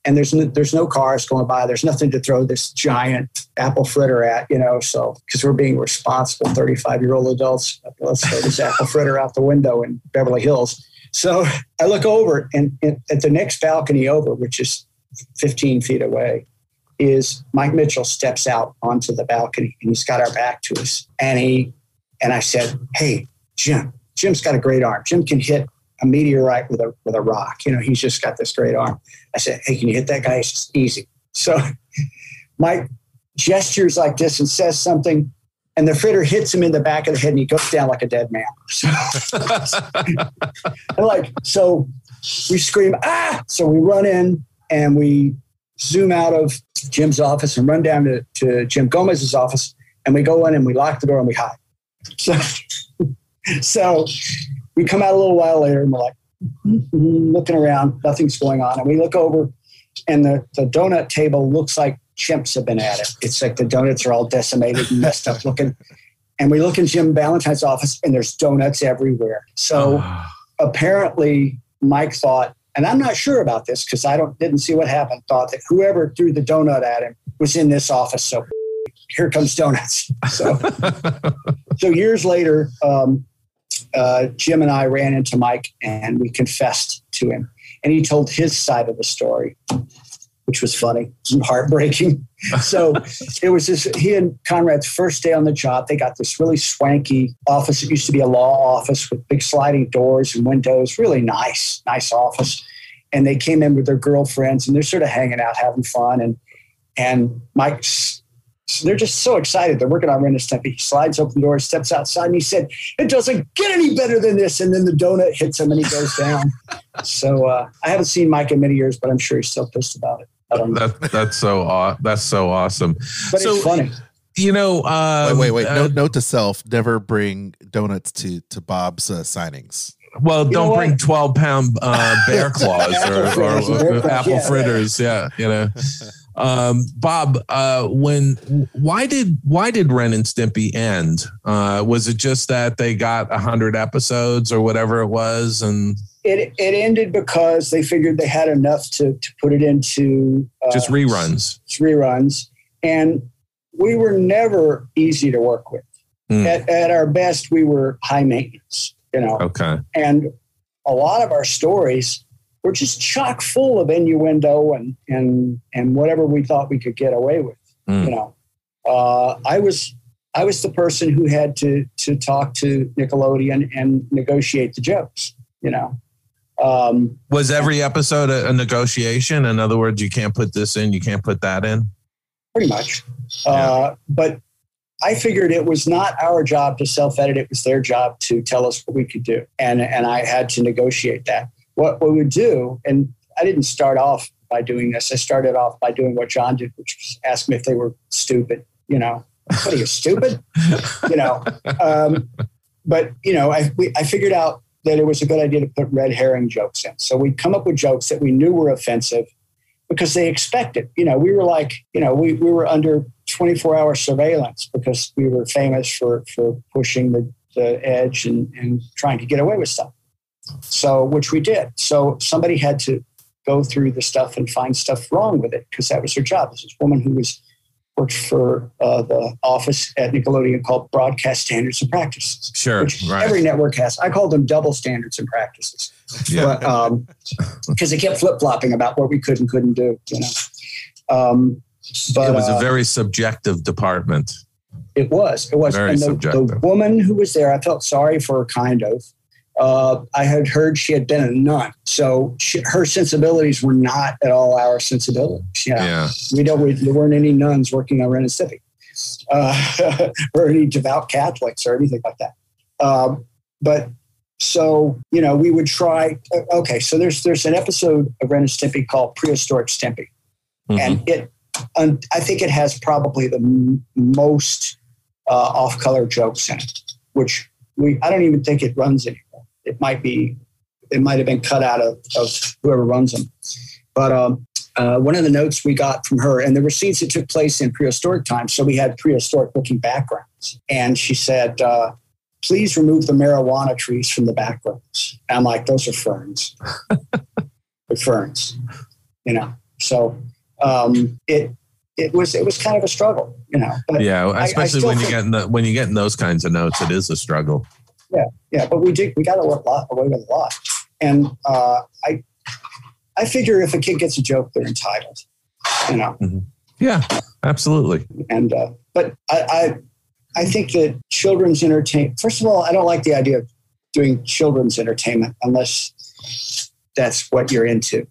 and there's no, there's no cars going by. There's nothing to throw this giant apple fritter at, you know. So because we're being responsible 35 year old adults, let's throw this apple fritter out the window in Beverly Hills. So I look over, and, and at the next balcony over, which is 15 feet away, is Mike Mitchell steps out onto the balcony and he's got our back to us. And he and I said, Hey, Jim, Jim's got a great arm. Jim can hit a meteorite with a with a rock. You know, he's just got this great arm. I said, Hey, can you hit that guy? It's just easy. So (laughs) Mike gestures like this and says something, and the fritter hits him in the back of the head and he goes down like a dead man. So, (laughs) and like so we scream, ah! So we run in and we zoom out of Jim's office and run down to, to Jim Gomez's office, and we go in and we lock the door and we hide. (laughs) So, so we come out a little while later and we're like "Mhm," looking around, nothing's going on, and we look over, and the, the donut table looks like chimps have been at it. It's like the donuts are all decimated and messed up looking. And we look in Jim Ballantyne's office, and there's donuts everywhere. So apparently, Mike thought, and I'm not sure about this because I don't didn't see what happened. Thought that whoever threw the donut at him was in this office. So (laughs) here comes donuts. So, (laughs) so years later, um, uh, Jim and I ran into Mike and we confessed to him. And he told his side of the story, which was funny and (laughs) heartbreaking. (laughs) so it was this he and Conrad's first day on the job. They got this really swanky office. It used to be a law office with big sliding doors and windows, really nice, nice office. And they came in with their girlfriends and they're sort of hanging out, having fun. And and Mike's so they're just so excited. They're working on Ren and Stimpy. He slides open the door, steps outside, and he said, "It doesn't get any better than this." And then the donut hits him, and he goes down. (laughs) so uh, I haven't seen Mike in many years, but I'm sure he's still pissed about it. I That, that's so aw- that's so awesome. but so it's funny. you know, um, wait, wait, wait. uh, note, note to self: never bring donuts to to Bob's uh, signings. well, know don't what? bring twelve pound uh, (laughs) bear claws or, Apple fritters, or, or apple yeah. fritters. Yeah, you know. Um, Bob, uh, when why did why did Ren and Stimpy end? Uh, was it just that they got a hundred episodes or whatever it was, and It it ended because they figured they had enough to to put it into uh, just reruns? reruns, and we were never easy to work with. Hmm. At, at our best, we were high maintenance. You know, Okay, and a lot of our stories were just chock full of innuendo and and and whatever we thought we could get away with. Mm. You know, uh, I was I was the person who had to to talk to Nickelodeon and negotiate the jokes. You know, um, was every episode a, a negotiation? In other words, you can't put this in, you can't put that in. pretty much. Uh, but I figured it was not our job to self edit; it was their job to tell us what we could do, and and I had to negotiate that. What we would do, and I didn't start off by doing this. I started off by doing what John did, which was ask me if they were stupid. You know, what are you stupid? (laughs) you know, um, but you know, I we, I figured out that it was a good idea to put red herring jokes in. So we'd come up with jokes that we knew were offensive because they expected. You know, we were like, you know, we, we were under 24 hour surveillance because we were famous for, for pushing the, the edge and, and trying to get away with stuff. So, which we did. So somebody had to go through the stuff and find stuff wrong with it because that was her job. This is a woman who was worked for uh, the office at Nickelodeon called Broadcast Standards and Practices, Sure, which right. every network has. I call them double standards and practices Yeah. um (laughs) because they kept flip-flopping about what we could and couldn't do you know um but it was uh, a very subjective department. it was it was very and the, the woman who was there i felt sorry for her kind of uh, I had heard she had been a nun, so she, her sensibilities were not at all our sensibilities. You know? Yeah. we don't. We, there weren't any nuns working on Ren Stimpy, uh, (laughs) or any devout Catholics or anything like that. Um, but so you know, we would try. uh, Okay, so there's there's an episode of Ren and Stimpy called Prehistoric Stimpy, Mhm. and it, um, I think it has probably the m- most uh, off-color jokes in it, which we I don't even think it runs anymore. It might be, it might have been cut out of, of whoever runs them. But um, uh, one of the notes we got from her, and there were scenes that took place in prehistoric times, so we had prehistoric-looking backgrounds. And she said, uh, "Please remove the marijuana trees from the backgrounds." And I'm like, "Those are ferns. (laughs) They're ferns." You know. So um, it it was it was kind of a struggle, you know. But Yeah, I especially when you get in the, when you get in those kinds of notes, it is a struggle. Yeah, yeah. but we did we got a lot away with a lot, and uh, I I figure if a kid gets a joke, they're entitled, you know. Yeah, absolutely. And uh, but I, I I think that children's entertainment. First of all, I don't like the idea of doing children's entertainment unless that's what you're into.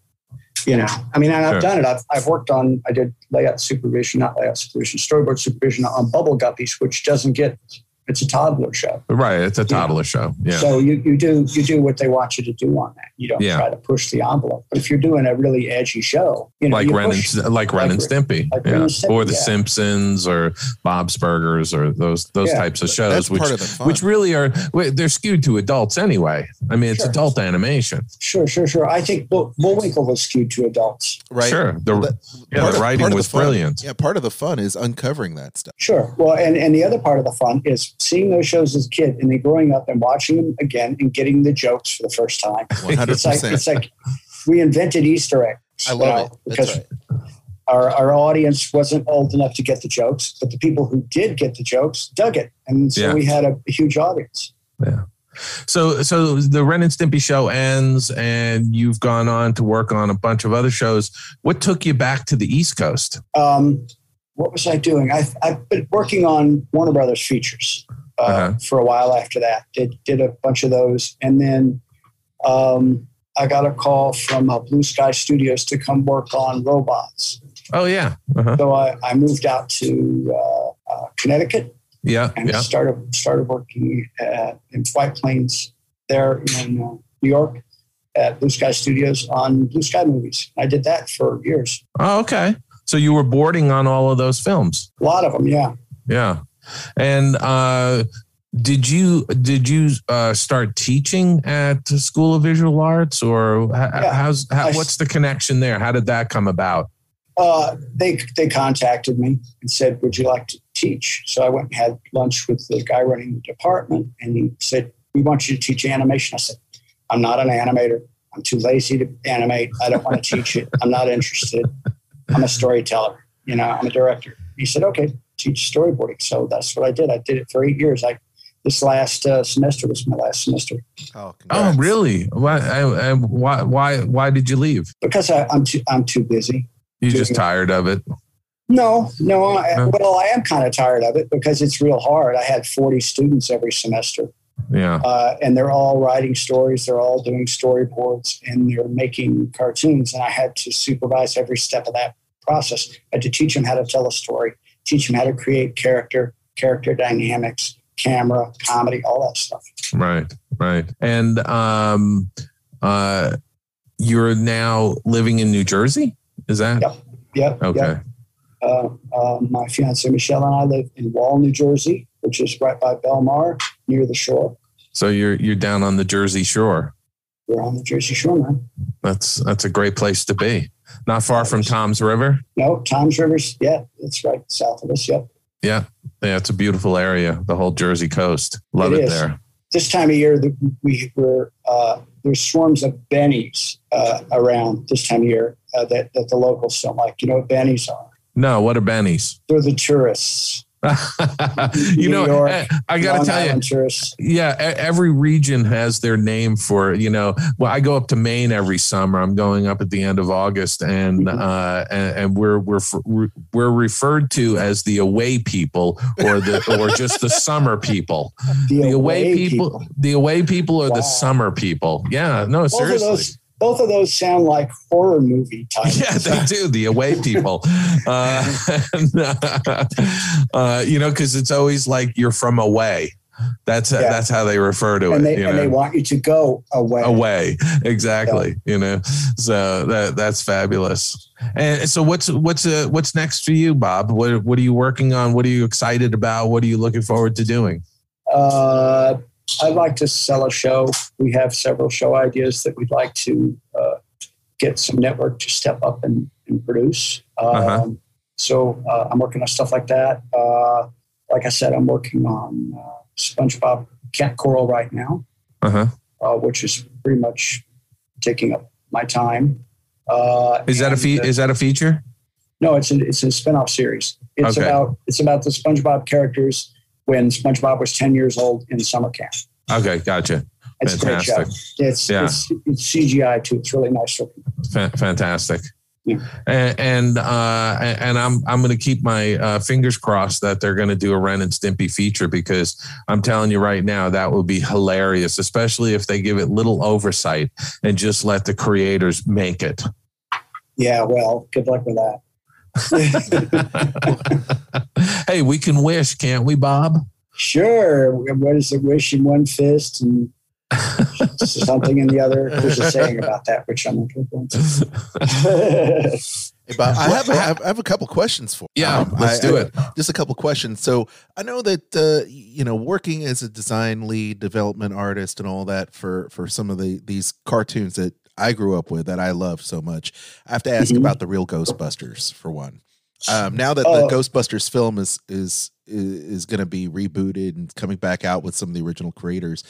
You know, I mean, I've Sure. done it. I've, I've worked on, I did layout supervision, not layout supervision, storyboard supervision on Bubble Guppies, which doesn't get, it's a toddler show. Right, it's a toddler show. Yeah, So you, you do you do what they want you to do on that. You don't Yeah. try to push the envelope. But if you're doing a really edgy show, you know, like you Ren push- and like Ren and Stimpy, like Ren yeah. and Stimpy, or The yeah. Simpsons, or Bob's Burgers, or those those Yeah. types of shows, That's which part of the fun. which really are they're skewed to adults anyway. I mean, it's Sure. adult animation. Sure, sure, sure. I think Bull, Bullwinkle was skewed to adults. right? Sure, the That- yeah, part the of- writing part of the was fun- brilliant. Yeah, part of the fun is uncovering that stuff. Sure. Well, and, and the other part of the fun is seeing those shows as a kid and then growing up and watching them again and getting the jokes for the first time. (laughs) One hundred It's like it's like we invented Easter eggs. I love know, it. Because right. our, our audience wasn't old enough to get the jokes, but the people who did get the jokes dug it. And so Yeah. we had a, huge audience. Yeah. So, so the Ren and Stimpy show ends, and you've gone on to work on a bunch of other shows. What took you back to the East Coast? Um, what was I doing? I've, I've been working on Warner Brothers features uh, Uh-huh. for a while after that. Did did a bunch of those, and then um, I got a call from uh, Blue Sky Studios to come work on robots. Oh yeah, uh-huh. So I, I moved out to uh, uh, Connecticut yeah, and yeah. started started working at, in White Plains there in uh, New York at Blue Sky Studios on Blue Sky movies. I did that for years. Oh, okay. So you were boarding on all of those films. A lot of them, yeah. Yeah. And uh, did you did you uh, start teaching at the School of Visual Arts, or Yeah. how's how, what's the connection there? How did that come about? Uh, they they contacted me and said, "Would you like to teach?" So I went and had lunch with the guy running the department, and he said, "We want you to teach animation." I said, "I'm not an animator. I'm too lazy to animate. I don't want to teach it. I'm not interested. I'm a storyteller. You know, I'm a director." He said, "Okay, teach storyboarding." So that's what I did. I did it for eight years. I this last uh, semester was my last semester Oh, Oh, really? Why? I, I, why? Why? Why did you leave? because I, I'm too I'm too busy. You're just Doing- tired of it? No, no. I, well, I am kind of tired of it because it's real hard. I had 40 students every semester, Yeah. uh, and they're all writing stories. They're all doing storyboards, and they're making cartoons. And I had to supervise every step of that process. I had to teach them how to tell a story, teach them how to create character, character dynamics, camera, comedy, all that stuff. Right. Right. And um, uh, you're now living in New Jersey. Is that Yep. Yep. okay? Yep. Uh, uh, my fiance Michelle and I live in Wall, New Jersey, which is right by Belmar, near the shore. So you're you're down on the Jersey Shore. We're on the Jersey Shore, man. That's that's a great place to be. Not far from Tom's River. No, Tom's Rivers. Yeah, it's right south of us. Yep. Yeah, yeah, it's a beautiful area. The whole Jersey coast. Love It it, there. This time of year, we were uh, there's swarms of bennies uh, around this time of year uh, that that the locals don't like. You know what bennies are? No, what are bennies? They're the tourists. (laughs) you New know, York, I, got to tell you, tourists. yeah, every region has their name for you know. Well, I go up to Maine every summer. I'm going up at the end of August, and Mhm. uh, and, and we're we're we're referred to as the away people, or the or just the summer people. (laughs) The, The away people, the away people, are Wow. the summer people. Yeah, no, Both seriously. Both of those sound like horror movie (laughs) titles. Yeah, they do. The away people, (laughs) uh, (laughs) uh, you know, because it's always like you're from away. That's Yeah. that's how they refer to and it. they you and they want you to go away. away, exactly. You know, so that that's fabulous. And so, what's what's uh, what's next for you, Bob? What what are you working on? What are you excited about? What are you looking forward to doing? Uh, I'd like to sell a show. We have several show ideas that we'd like to uh, get some network to step up and, and produce. Um, Uh-huh. So uh, I'm working on stuff like that. Uh, like I said, I'm working on uh, SpongeBob Kamp Koral right now, Uh huh. uh, which is pretty much taking up my time. Uh, Is that a fe- uh, Is that a feature? no, it's a, it's a spinoff series. It's Okay. about it's about the SpongeBob characters when SpongeBob was 10 years old in summer camp. Okay, gotcha. It's a great show. It's, Yeah. it's it's CGI too. It's really nice looking. Fantastic. Yeah. And and, uh, and I'm I'm going to keep my uh, fingers crossed that they're going to do a Ren and Stimpy feature because I'm telling you right now that would be hilarious, especially if they give it little oversight and just let the creators make it. Yeah, well, good luck with that. (laughs) hey, we can wish, can't we, Bob? Sure. What is it? Wish in one fist and (laughs) something in the other. There's a saying about that, which I'm not going to. Hey, Bob, I have, a, I have a couple questions for. you. Yeah, Um, let's I- do I- it. Just a couple questions. So I know that uh, you know working as a design lead, development artist, and all that for for some of the these cartoons that I grew up with that I love so much. I have to ask Mhm. about the real Ghostbusters for one. Um, now that Oh. the Ghostbusters film is is is going to be rebooted and coming back out with some of the original creators,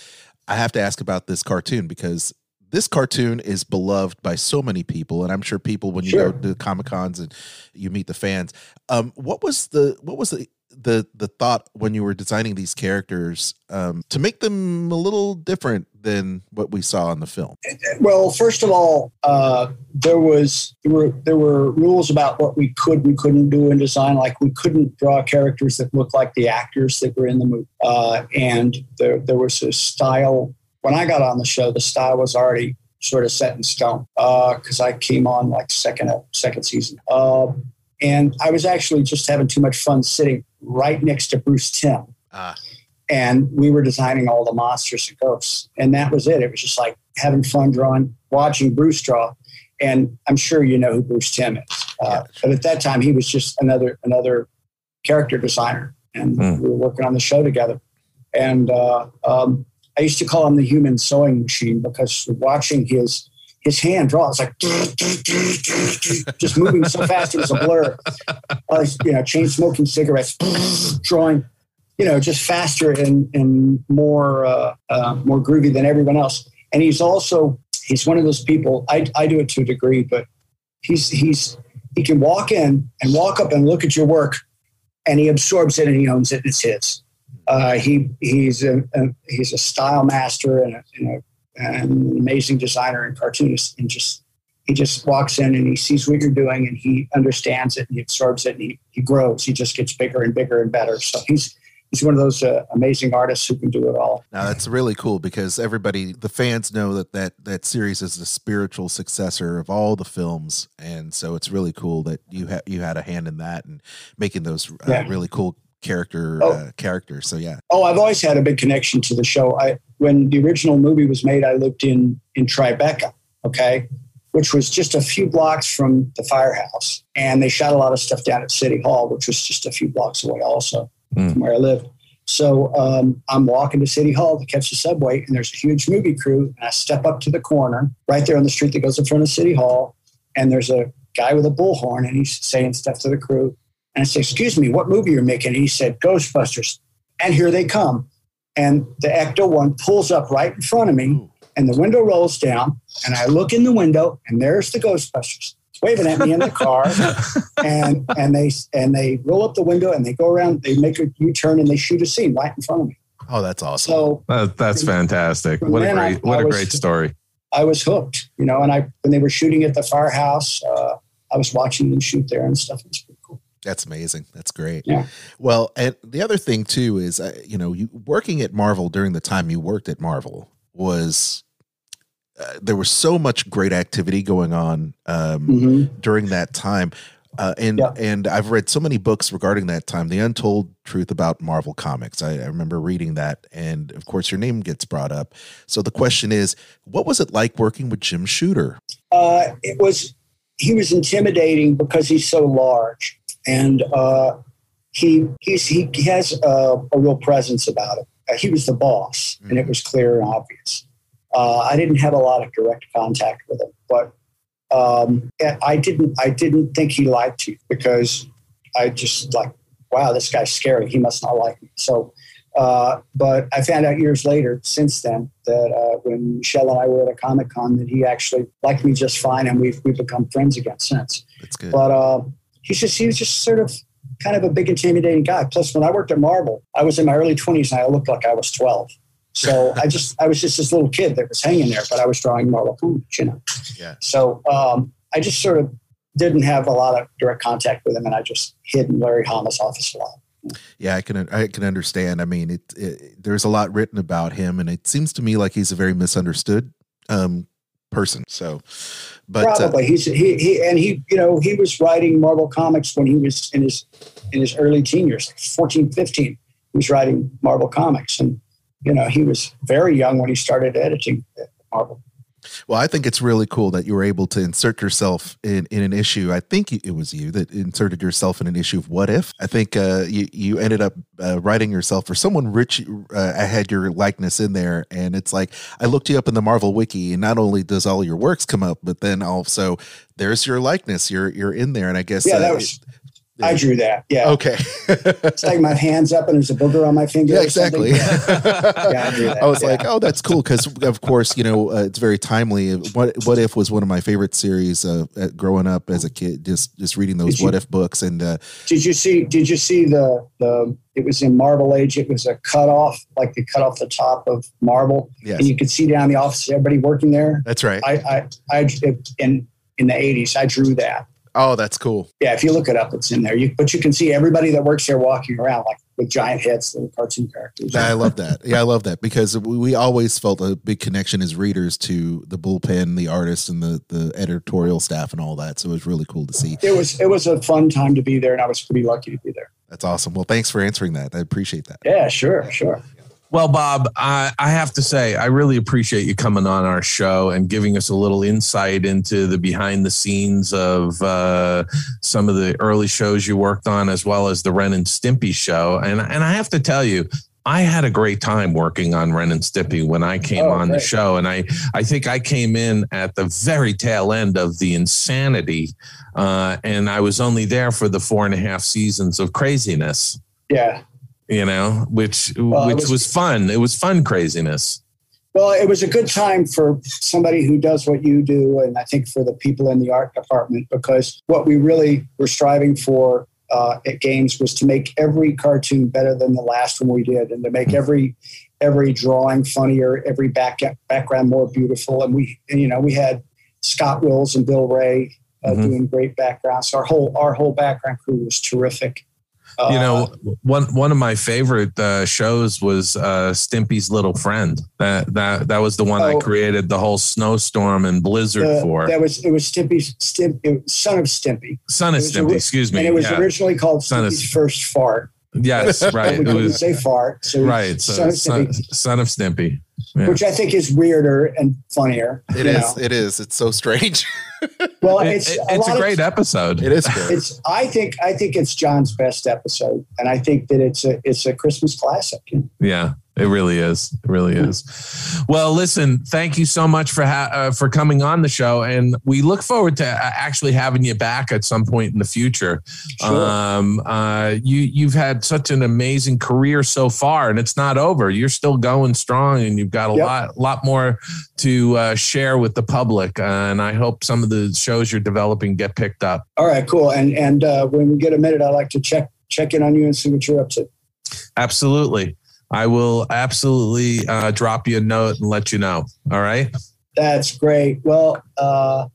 I have to ask about this cartoon because this cartoon is beloved by so many people, and I'm sure people when you Sure. go to Comic Cons and you meet the fans. Um, what was the what was the the the thought when you were designing these characters um, to make them a little different than what we saw in the film? Well, first of all, uh, there was there were there were rules about what we could we couldn't do in design. Like we couldn't draw characters that looked like the actors that were in the movie, uh, and there there was a style. When I got on the show, the style was already sort of set in stone because I came on like second second season. Uh, and I was actually just having too much fun sitting right next to Bruce Timm. Ah. And we were designing all the monsters and ghosts. And that was it. It was just like having fun drawing, watching Bruce draw. And I'm sure you know who Bruce Timm is. Uh, But at that time, he was just another another character designer. And Hmm. we were working on the show together. And uh, um, I used to call him the human sewing machine because watching his his hand draw, it's like (laughs) just moving so fast it was a blur. Uh, you know, chain smoking cigarettes, drawing, you know, just faster and and more uh, uh, more groovy than everyone else. And he's also he's one of those people. I I do it to a degree, but he's he's he can walk in and walk up and look at your work, and he absorbs it and he owns it. It's his. Uh, he he's a, a he's a style master and, a, and, a, and an amazing designer and cartoonist, and just he just walks in and he sees what you're doing and he understands it and he absorbs it and he, he grows. He just gets bigger and bigger and better. So he's he's one of those uh, amazing artists who can do it all. Now that's really cool because everybody, the fans know that that that series is the spiritual successor of all the films, and so it's really cool that you had you had a hand in that and making those uh, Yeah. really cool character Oh. uh, characters. So yeah, Oh, I've always had a big connection to the show. I when the original movie was made, I lived in in Tribeca, okay, which was just a few blocks from the firehouse, and they shot a lot of stuff down at City Hall, which was just a few blocks away, also Mm. from where I lived. So um, I'm walking to City Hall to catch the subway, and there's a huge movie crew, and I step up to the corner right there on the street that goes in front of City Hall, and there's a guy with a bullhorn, and he's saying stuff to the crew. And I said, "Excuse me, what movie you're making?" And he said, "Ghostbusters." And here they come. And the Ecto one pulls up right in front of me, and the window rolls down. And I look in the window, and there's the Ghostbusters waving at me in the car. (laughs) and and they and they roll up the window and they go around. They make a U-turn and they shoot a scene right in front of me. oh that's awesome. So That, that's fantastic. What a Man, I- great what I a was- great story. I was hooked, you know. And I when they were shooting at the firehouse, uh, I was watching them shoot there and stuff. It's pretty cool. That's amazing. That's great. Yeah. Well, and the other thing too is, uh, you know, you working at Marvel during the time you worked at Marvel was uh, there was so much great activity going on um, Mhm. during that time. Uh, and Yeah. and I've read so many books regarding that time, the untold truth about Marvel Comics. I, I remember reading that, and of course, your name gets brought up. So the question is, what was it like working with Jim Shooter? uh, it was he was intimidating because he's so large and uh, he he's, he has a, a real presence about it. Uh, he was the boss, and it was clear and obvious. Uh, I didn't have a lot of direct contact with him, but um, I didn't I didn't think he liked you because I just like wow this guy's scary. He must not like me. So. Uh, but I found out years later, since then, that uh, when Michelle and I were at a Comic Con, that he actually liked me just fine, and we've we've become friends again since. That's good. But uh, he's just he was just sort of kind of a big intimidating guy. Plus, when I worked at Marvel, I was in my early twenties and I looked like I was twelve. So (laughs) I just I was just this little kid that was hanging there, but I was drawing Marvel comics, you know. Yeah. So um, I just sort of didn't have a lot of direct contact with him, and I just hid in Larry Hama's office a lot. Yeah, I can I can understand. I mean, it, it there's a lot written about him, and it seems to me like he's a very misunderstood um, person. So, but uh, Probably he's he, he and he you know he was writing Marvel comics when he was in his in his early teen years, like 14, 15. He was writing Marvel comics, and you know he was very young when he started editing Marvel. Well, I think it's really cool that you were able to insert yourself in in an issue. I think it was you that inserted yourself in an issue of What If. I think uh, you you ended up uh, writing yourself for someone rich. Uh, I had your likeness in there, and it's like I looked you up in the Marvel wiki, and not only does all your works come up, but then also there's your likeness. You're you're in there, and I guess Yeah, uh, that was I drew that. Yeah. Okay. It's like my hands up and there's a booger on my finger. Yeah, exactly. Yeah, I. I was yeah. like, oh, that's cool because, of course, you know, uh, it's very timely. What What If was one of my favorite series uh, growing up as a kid. Just just reading those you- What If books, and uh, Did you see? Did you see the the? It was in Marvel Age. It was a cut off, like they cut off the top of Marvel, yes, and you could see down the office everybody working there. that's right. I, I, I in in the eighties, I drew that. Oh, that's cool. Yeah, if you look it up, it's in there. You, but you can see everybody that works there walking around like with giant heads, little cartoon characters. I love that. Yeah, I love that because we, we always felt a big connection as readers to the bullpen, the artists, and the the editorial staff and all that. So it was really cool to see. It was it was a fun time to be there, and I was pretty lucky to be there. That's awesome. Well, thanks for answering that. I appreciate that. Yeah, sure, sure. Well, Bob, I, I have to say, I really appreciate you coming on our show and giving us a little insight into the behind the scenes of uh, some of the early shows you worked on, as well as the Ren and Stimpy show. And, and I have to tell you, I had a great time working on Ren and Stimpy when I came Oh, on the show. And I, I think I came in at the very tail end of the insanity. Uh, and I was only there for the four and a half seasons of craziness Yeah. You know, which Well, which was- was, fun. It was fun craziness. Well, it was a good time for somebody who does what you do, and I think for the people in the art department, because what we really were striving for uh, at Games was to make every cartoon better than the last one we did, and to make every every drawing funnier, every back, background more beautiful. And we, you know, we had Scott Wills and Bill Wray uh, Mhm. doing great backgrounds. Our whole our whole background crew was terrific. Uh, you know, one one of my favorite uh, shows was uh, Stimpy's Little Friend. That that that was the one I Oh. created the whole snowstorm and blizzard the- for. that was it was Stimpy's Stimp, it was Son of Stimpy. Son of Stimpy, excuse me. and it was yeah. originally called Son of- Stimpy's First Fart. yes, (laughs) right. we It couldn't was say fart, so right. Son So, of son, Stimpy, son of Stimpy. Yeah. which I think is weirder and funnier. It is. Know. It is. It's so strange. (laughs) Well, It- it's it- a it's a lot of- great episode. It is great. It's I think I think it's John's best episode, and I think that it's a it's a Christmas classic. Yeah, it really is. It really is. Well, listen, thank you so much for ha- uh, for coming on the show, and we look forward to uh, actually having you back at some point in the future. Sure. Um, uh, you you've had such an amazing career so far, and it's not over. You're still going strong, and you've got a Yep. lot lot more to uh, share with the public. Uh, and I hope some of the shows you're developing get picked up. All right, cool. And and uh, when we get a minute, I'd like to check check in on you and see what you're up to. Absolutely. I will absolutely uh, drop you a note and let you know. All right. That's great. Well, uh,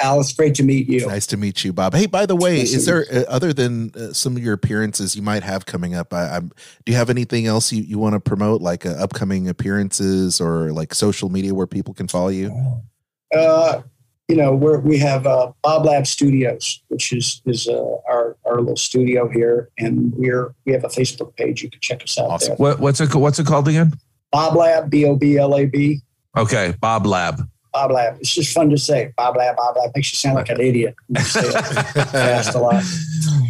Al, it's great to meet you. Nice to meet you, Bob. Hey, by the way, Nice is there uh, other than uh, some of your appearances you might have coming up? I, I'm. Do you have anything else you, you want to promote, like uh, upcoming appearances or like social media where people can follow you? Uh, you know, we're, we have uh, Bob Lab Studios, which is is uh, our our little studio here, and we're we have a Facebook page. You can check us out Awesome. there. What, what's it? What's it called again? Bob Lab, B O B L A B. Okay, Bob Lab. Bob Lab. It's just fun to say. Bob Lab, Bob Lab makes you sound like an idiot. when you say it (laughs) fast a lot.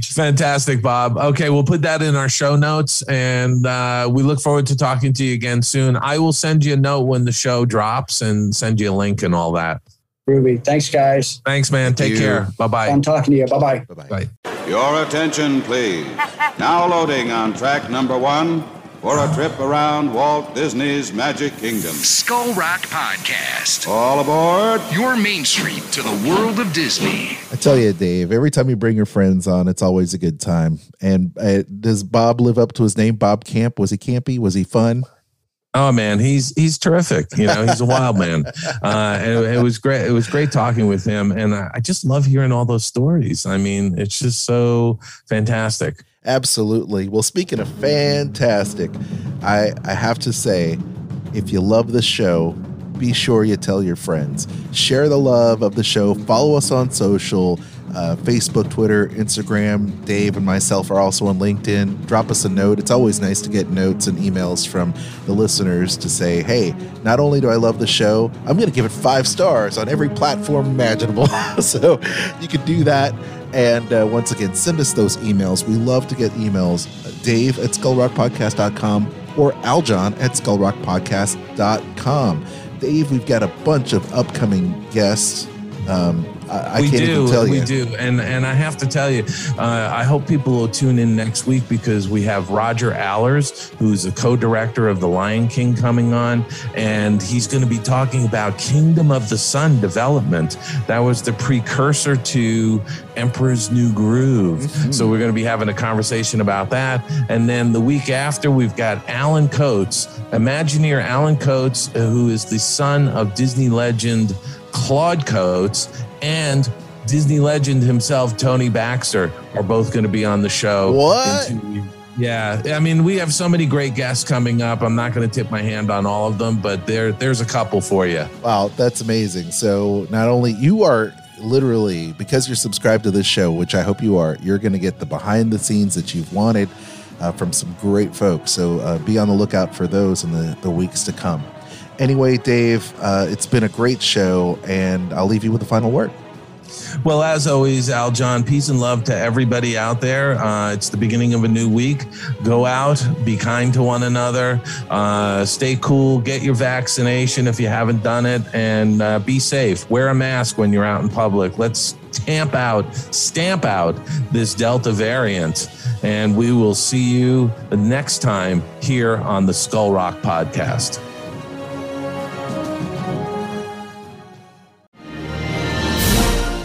Fantastic, Bob. Okay, we'll put that in our show notes, and uh, we look forward to talking to you again soon. I will send you a note when the show drops and send you a link and all that. Ruby, thanks, guys. Thanks, man. Take you. care. Bye bye. I'm talking to you. Bye bye. Bye-bye. Bye. Your attention, please. Now loading on track number one for a trip around Walt Disney's Magic Kingdom. Skull Rock Podcast. All aboard. Your main street to the world of Disney. I tell you, Dave. Every time you bring your friends on, it's always a good time. And uh, does Bob live up to his name? Bob Camp? Was he campy? Was he fun? Oh man, he's he's terrific. You know, he's a wild man. Uh, and it, was great. It was great talking with him, and I, I just love hearing all those stories. I mean, it's just so fantastic. Absolutely. Well, speaking of fantastic, I I have to say, if you love the show, be sure you tell your friends. Share the love of the show. Follow us on social. Uh, Facebook, Twitter, Instagram. Dave and myself are also on LinkedIn. Drop us a note. It's always nice to get notes and emails from the listeners to say, hey, not only do I love the show, I'm going to give it five stars on every platform imaginable. (laughs) so you can do that. And uh, once again, send us those emails. We love to get emails. Dave at skullrockpodcast.com or Aljon at skullrockpodcast.com. Dave, we've got a bunch of upcoming guests um, I, I we can't do, we do, and and I have to tell you, uh, I hope people will tune in next week because we have Roger Allers, who's a co-director of The Lion King, coming on, and he's going to be talking about Kingdom of the Sun development. That was the precursor to Emperor's New Groove. Mm-hmm. So we're going to be having a conversation about that, and then the week after, we've got Alan Coats, Imagineer Alan Coats, who is the son of Disney legend Claude Coats and Disney legend himself, Tony Baxter, are both going to be on the show. What? in two weeks. Yeah, I mean, we have so many great guests coming up. I'm not going to tip my hand on all of them, but there, there's a couple for you. Wow, that's amazing. So not only you are literally because you're subscribed to this show, which I hope you are, you're going to get the behind the scenes that you've wanted uh, from some great folks. So uh, be on the lookout for those in the, the weeks to come. Anyway, Dave, uh, it's been a great show, and I'll leave you with the final word. Well, as always, Aljon, peace and love to everybody out there. Uh, it's the beginning of a new week. Go out, be kind to one another, uh, stay cool, get your vaccination if you haven't done it, and uh, be safe. Wear a mask when you're out in public. Let's tamp out, stamp out this Delta variant. And we will see you next time here on the Skull Rock Podcast.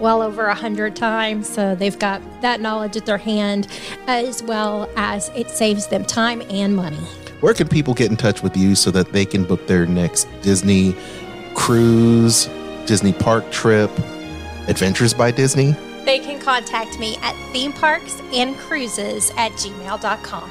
well over a hundred times, so they've got that knowledge at their hand, as well as it saves them time and money. Where can people get in touch with you so that they can book their next Disney cruise, Disney park trip, Adventures by Disney? They can contact me at theme parks and cruises at gmail.com.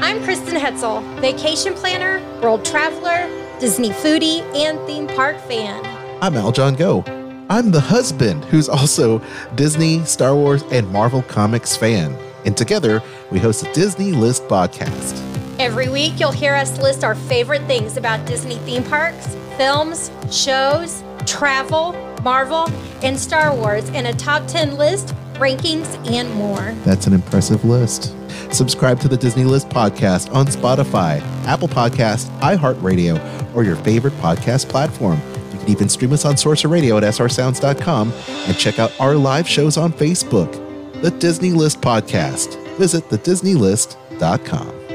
I'm Kristen Hetzel, vacation planner, world traveler, Disney foodie, and theme park fan. I'm Aljon Go. I'm the husband who's also Disney, Star Wars, and Marvel Comics fan. And together, we host a Disney List podcast. Every week, you'll hear us list our favorite things about Disney theme parks, films, shows, travel, Marvel, and Star Wars in a top 10 list, rankings, and more. That's an impressive list. Subscribe to the Disney List podcast on Spotify, Apple Podcast, iHeartRadio, or your favorite podcast platform. Can even stream us on Sorcerer Radio at srsounds.com and check out our live shows on Facebook. The Disney List podcast. Visit thedisneylist.com.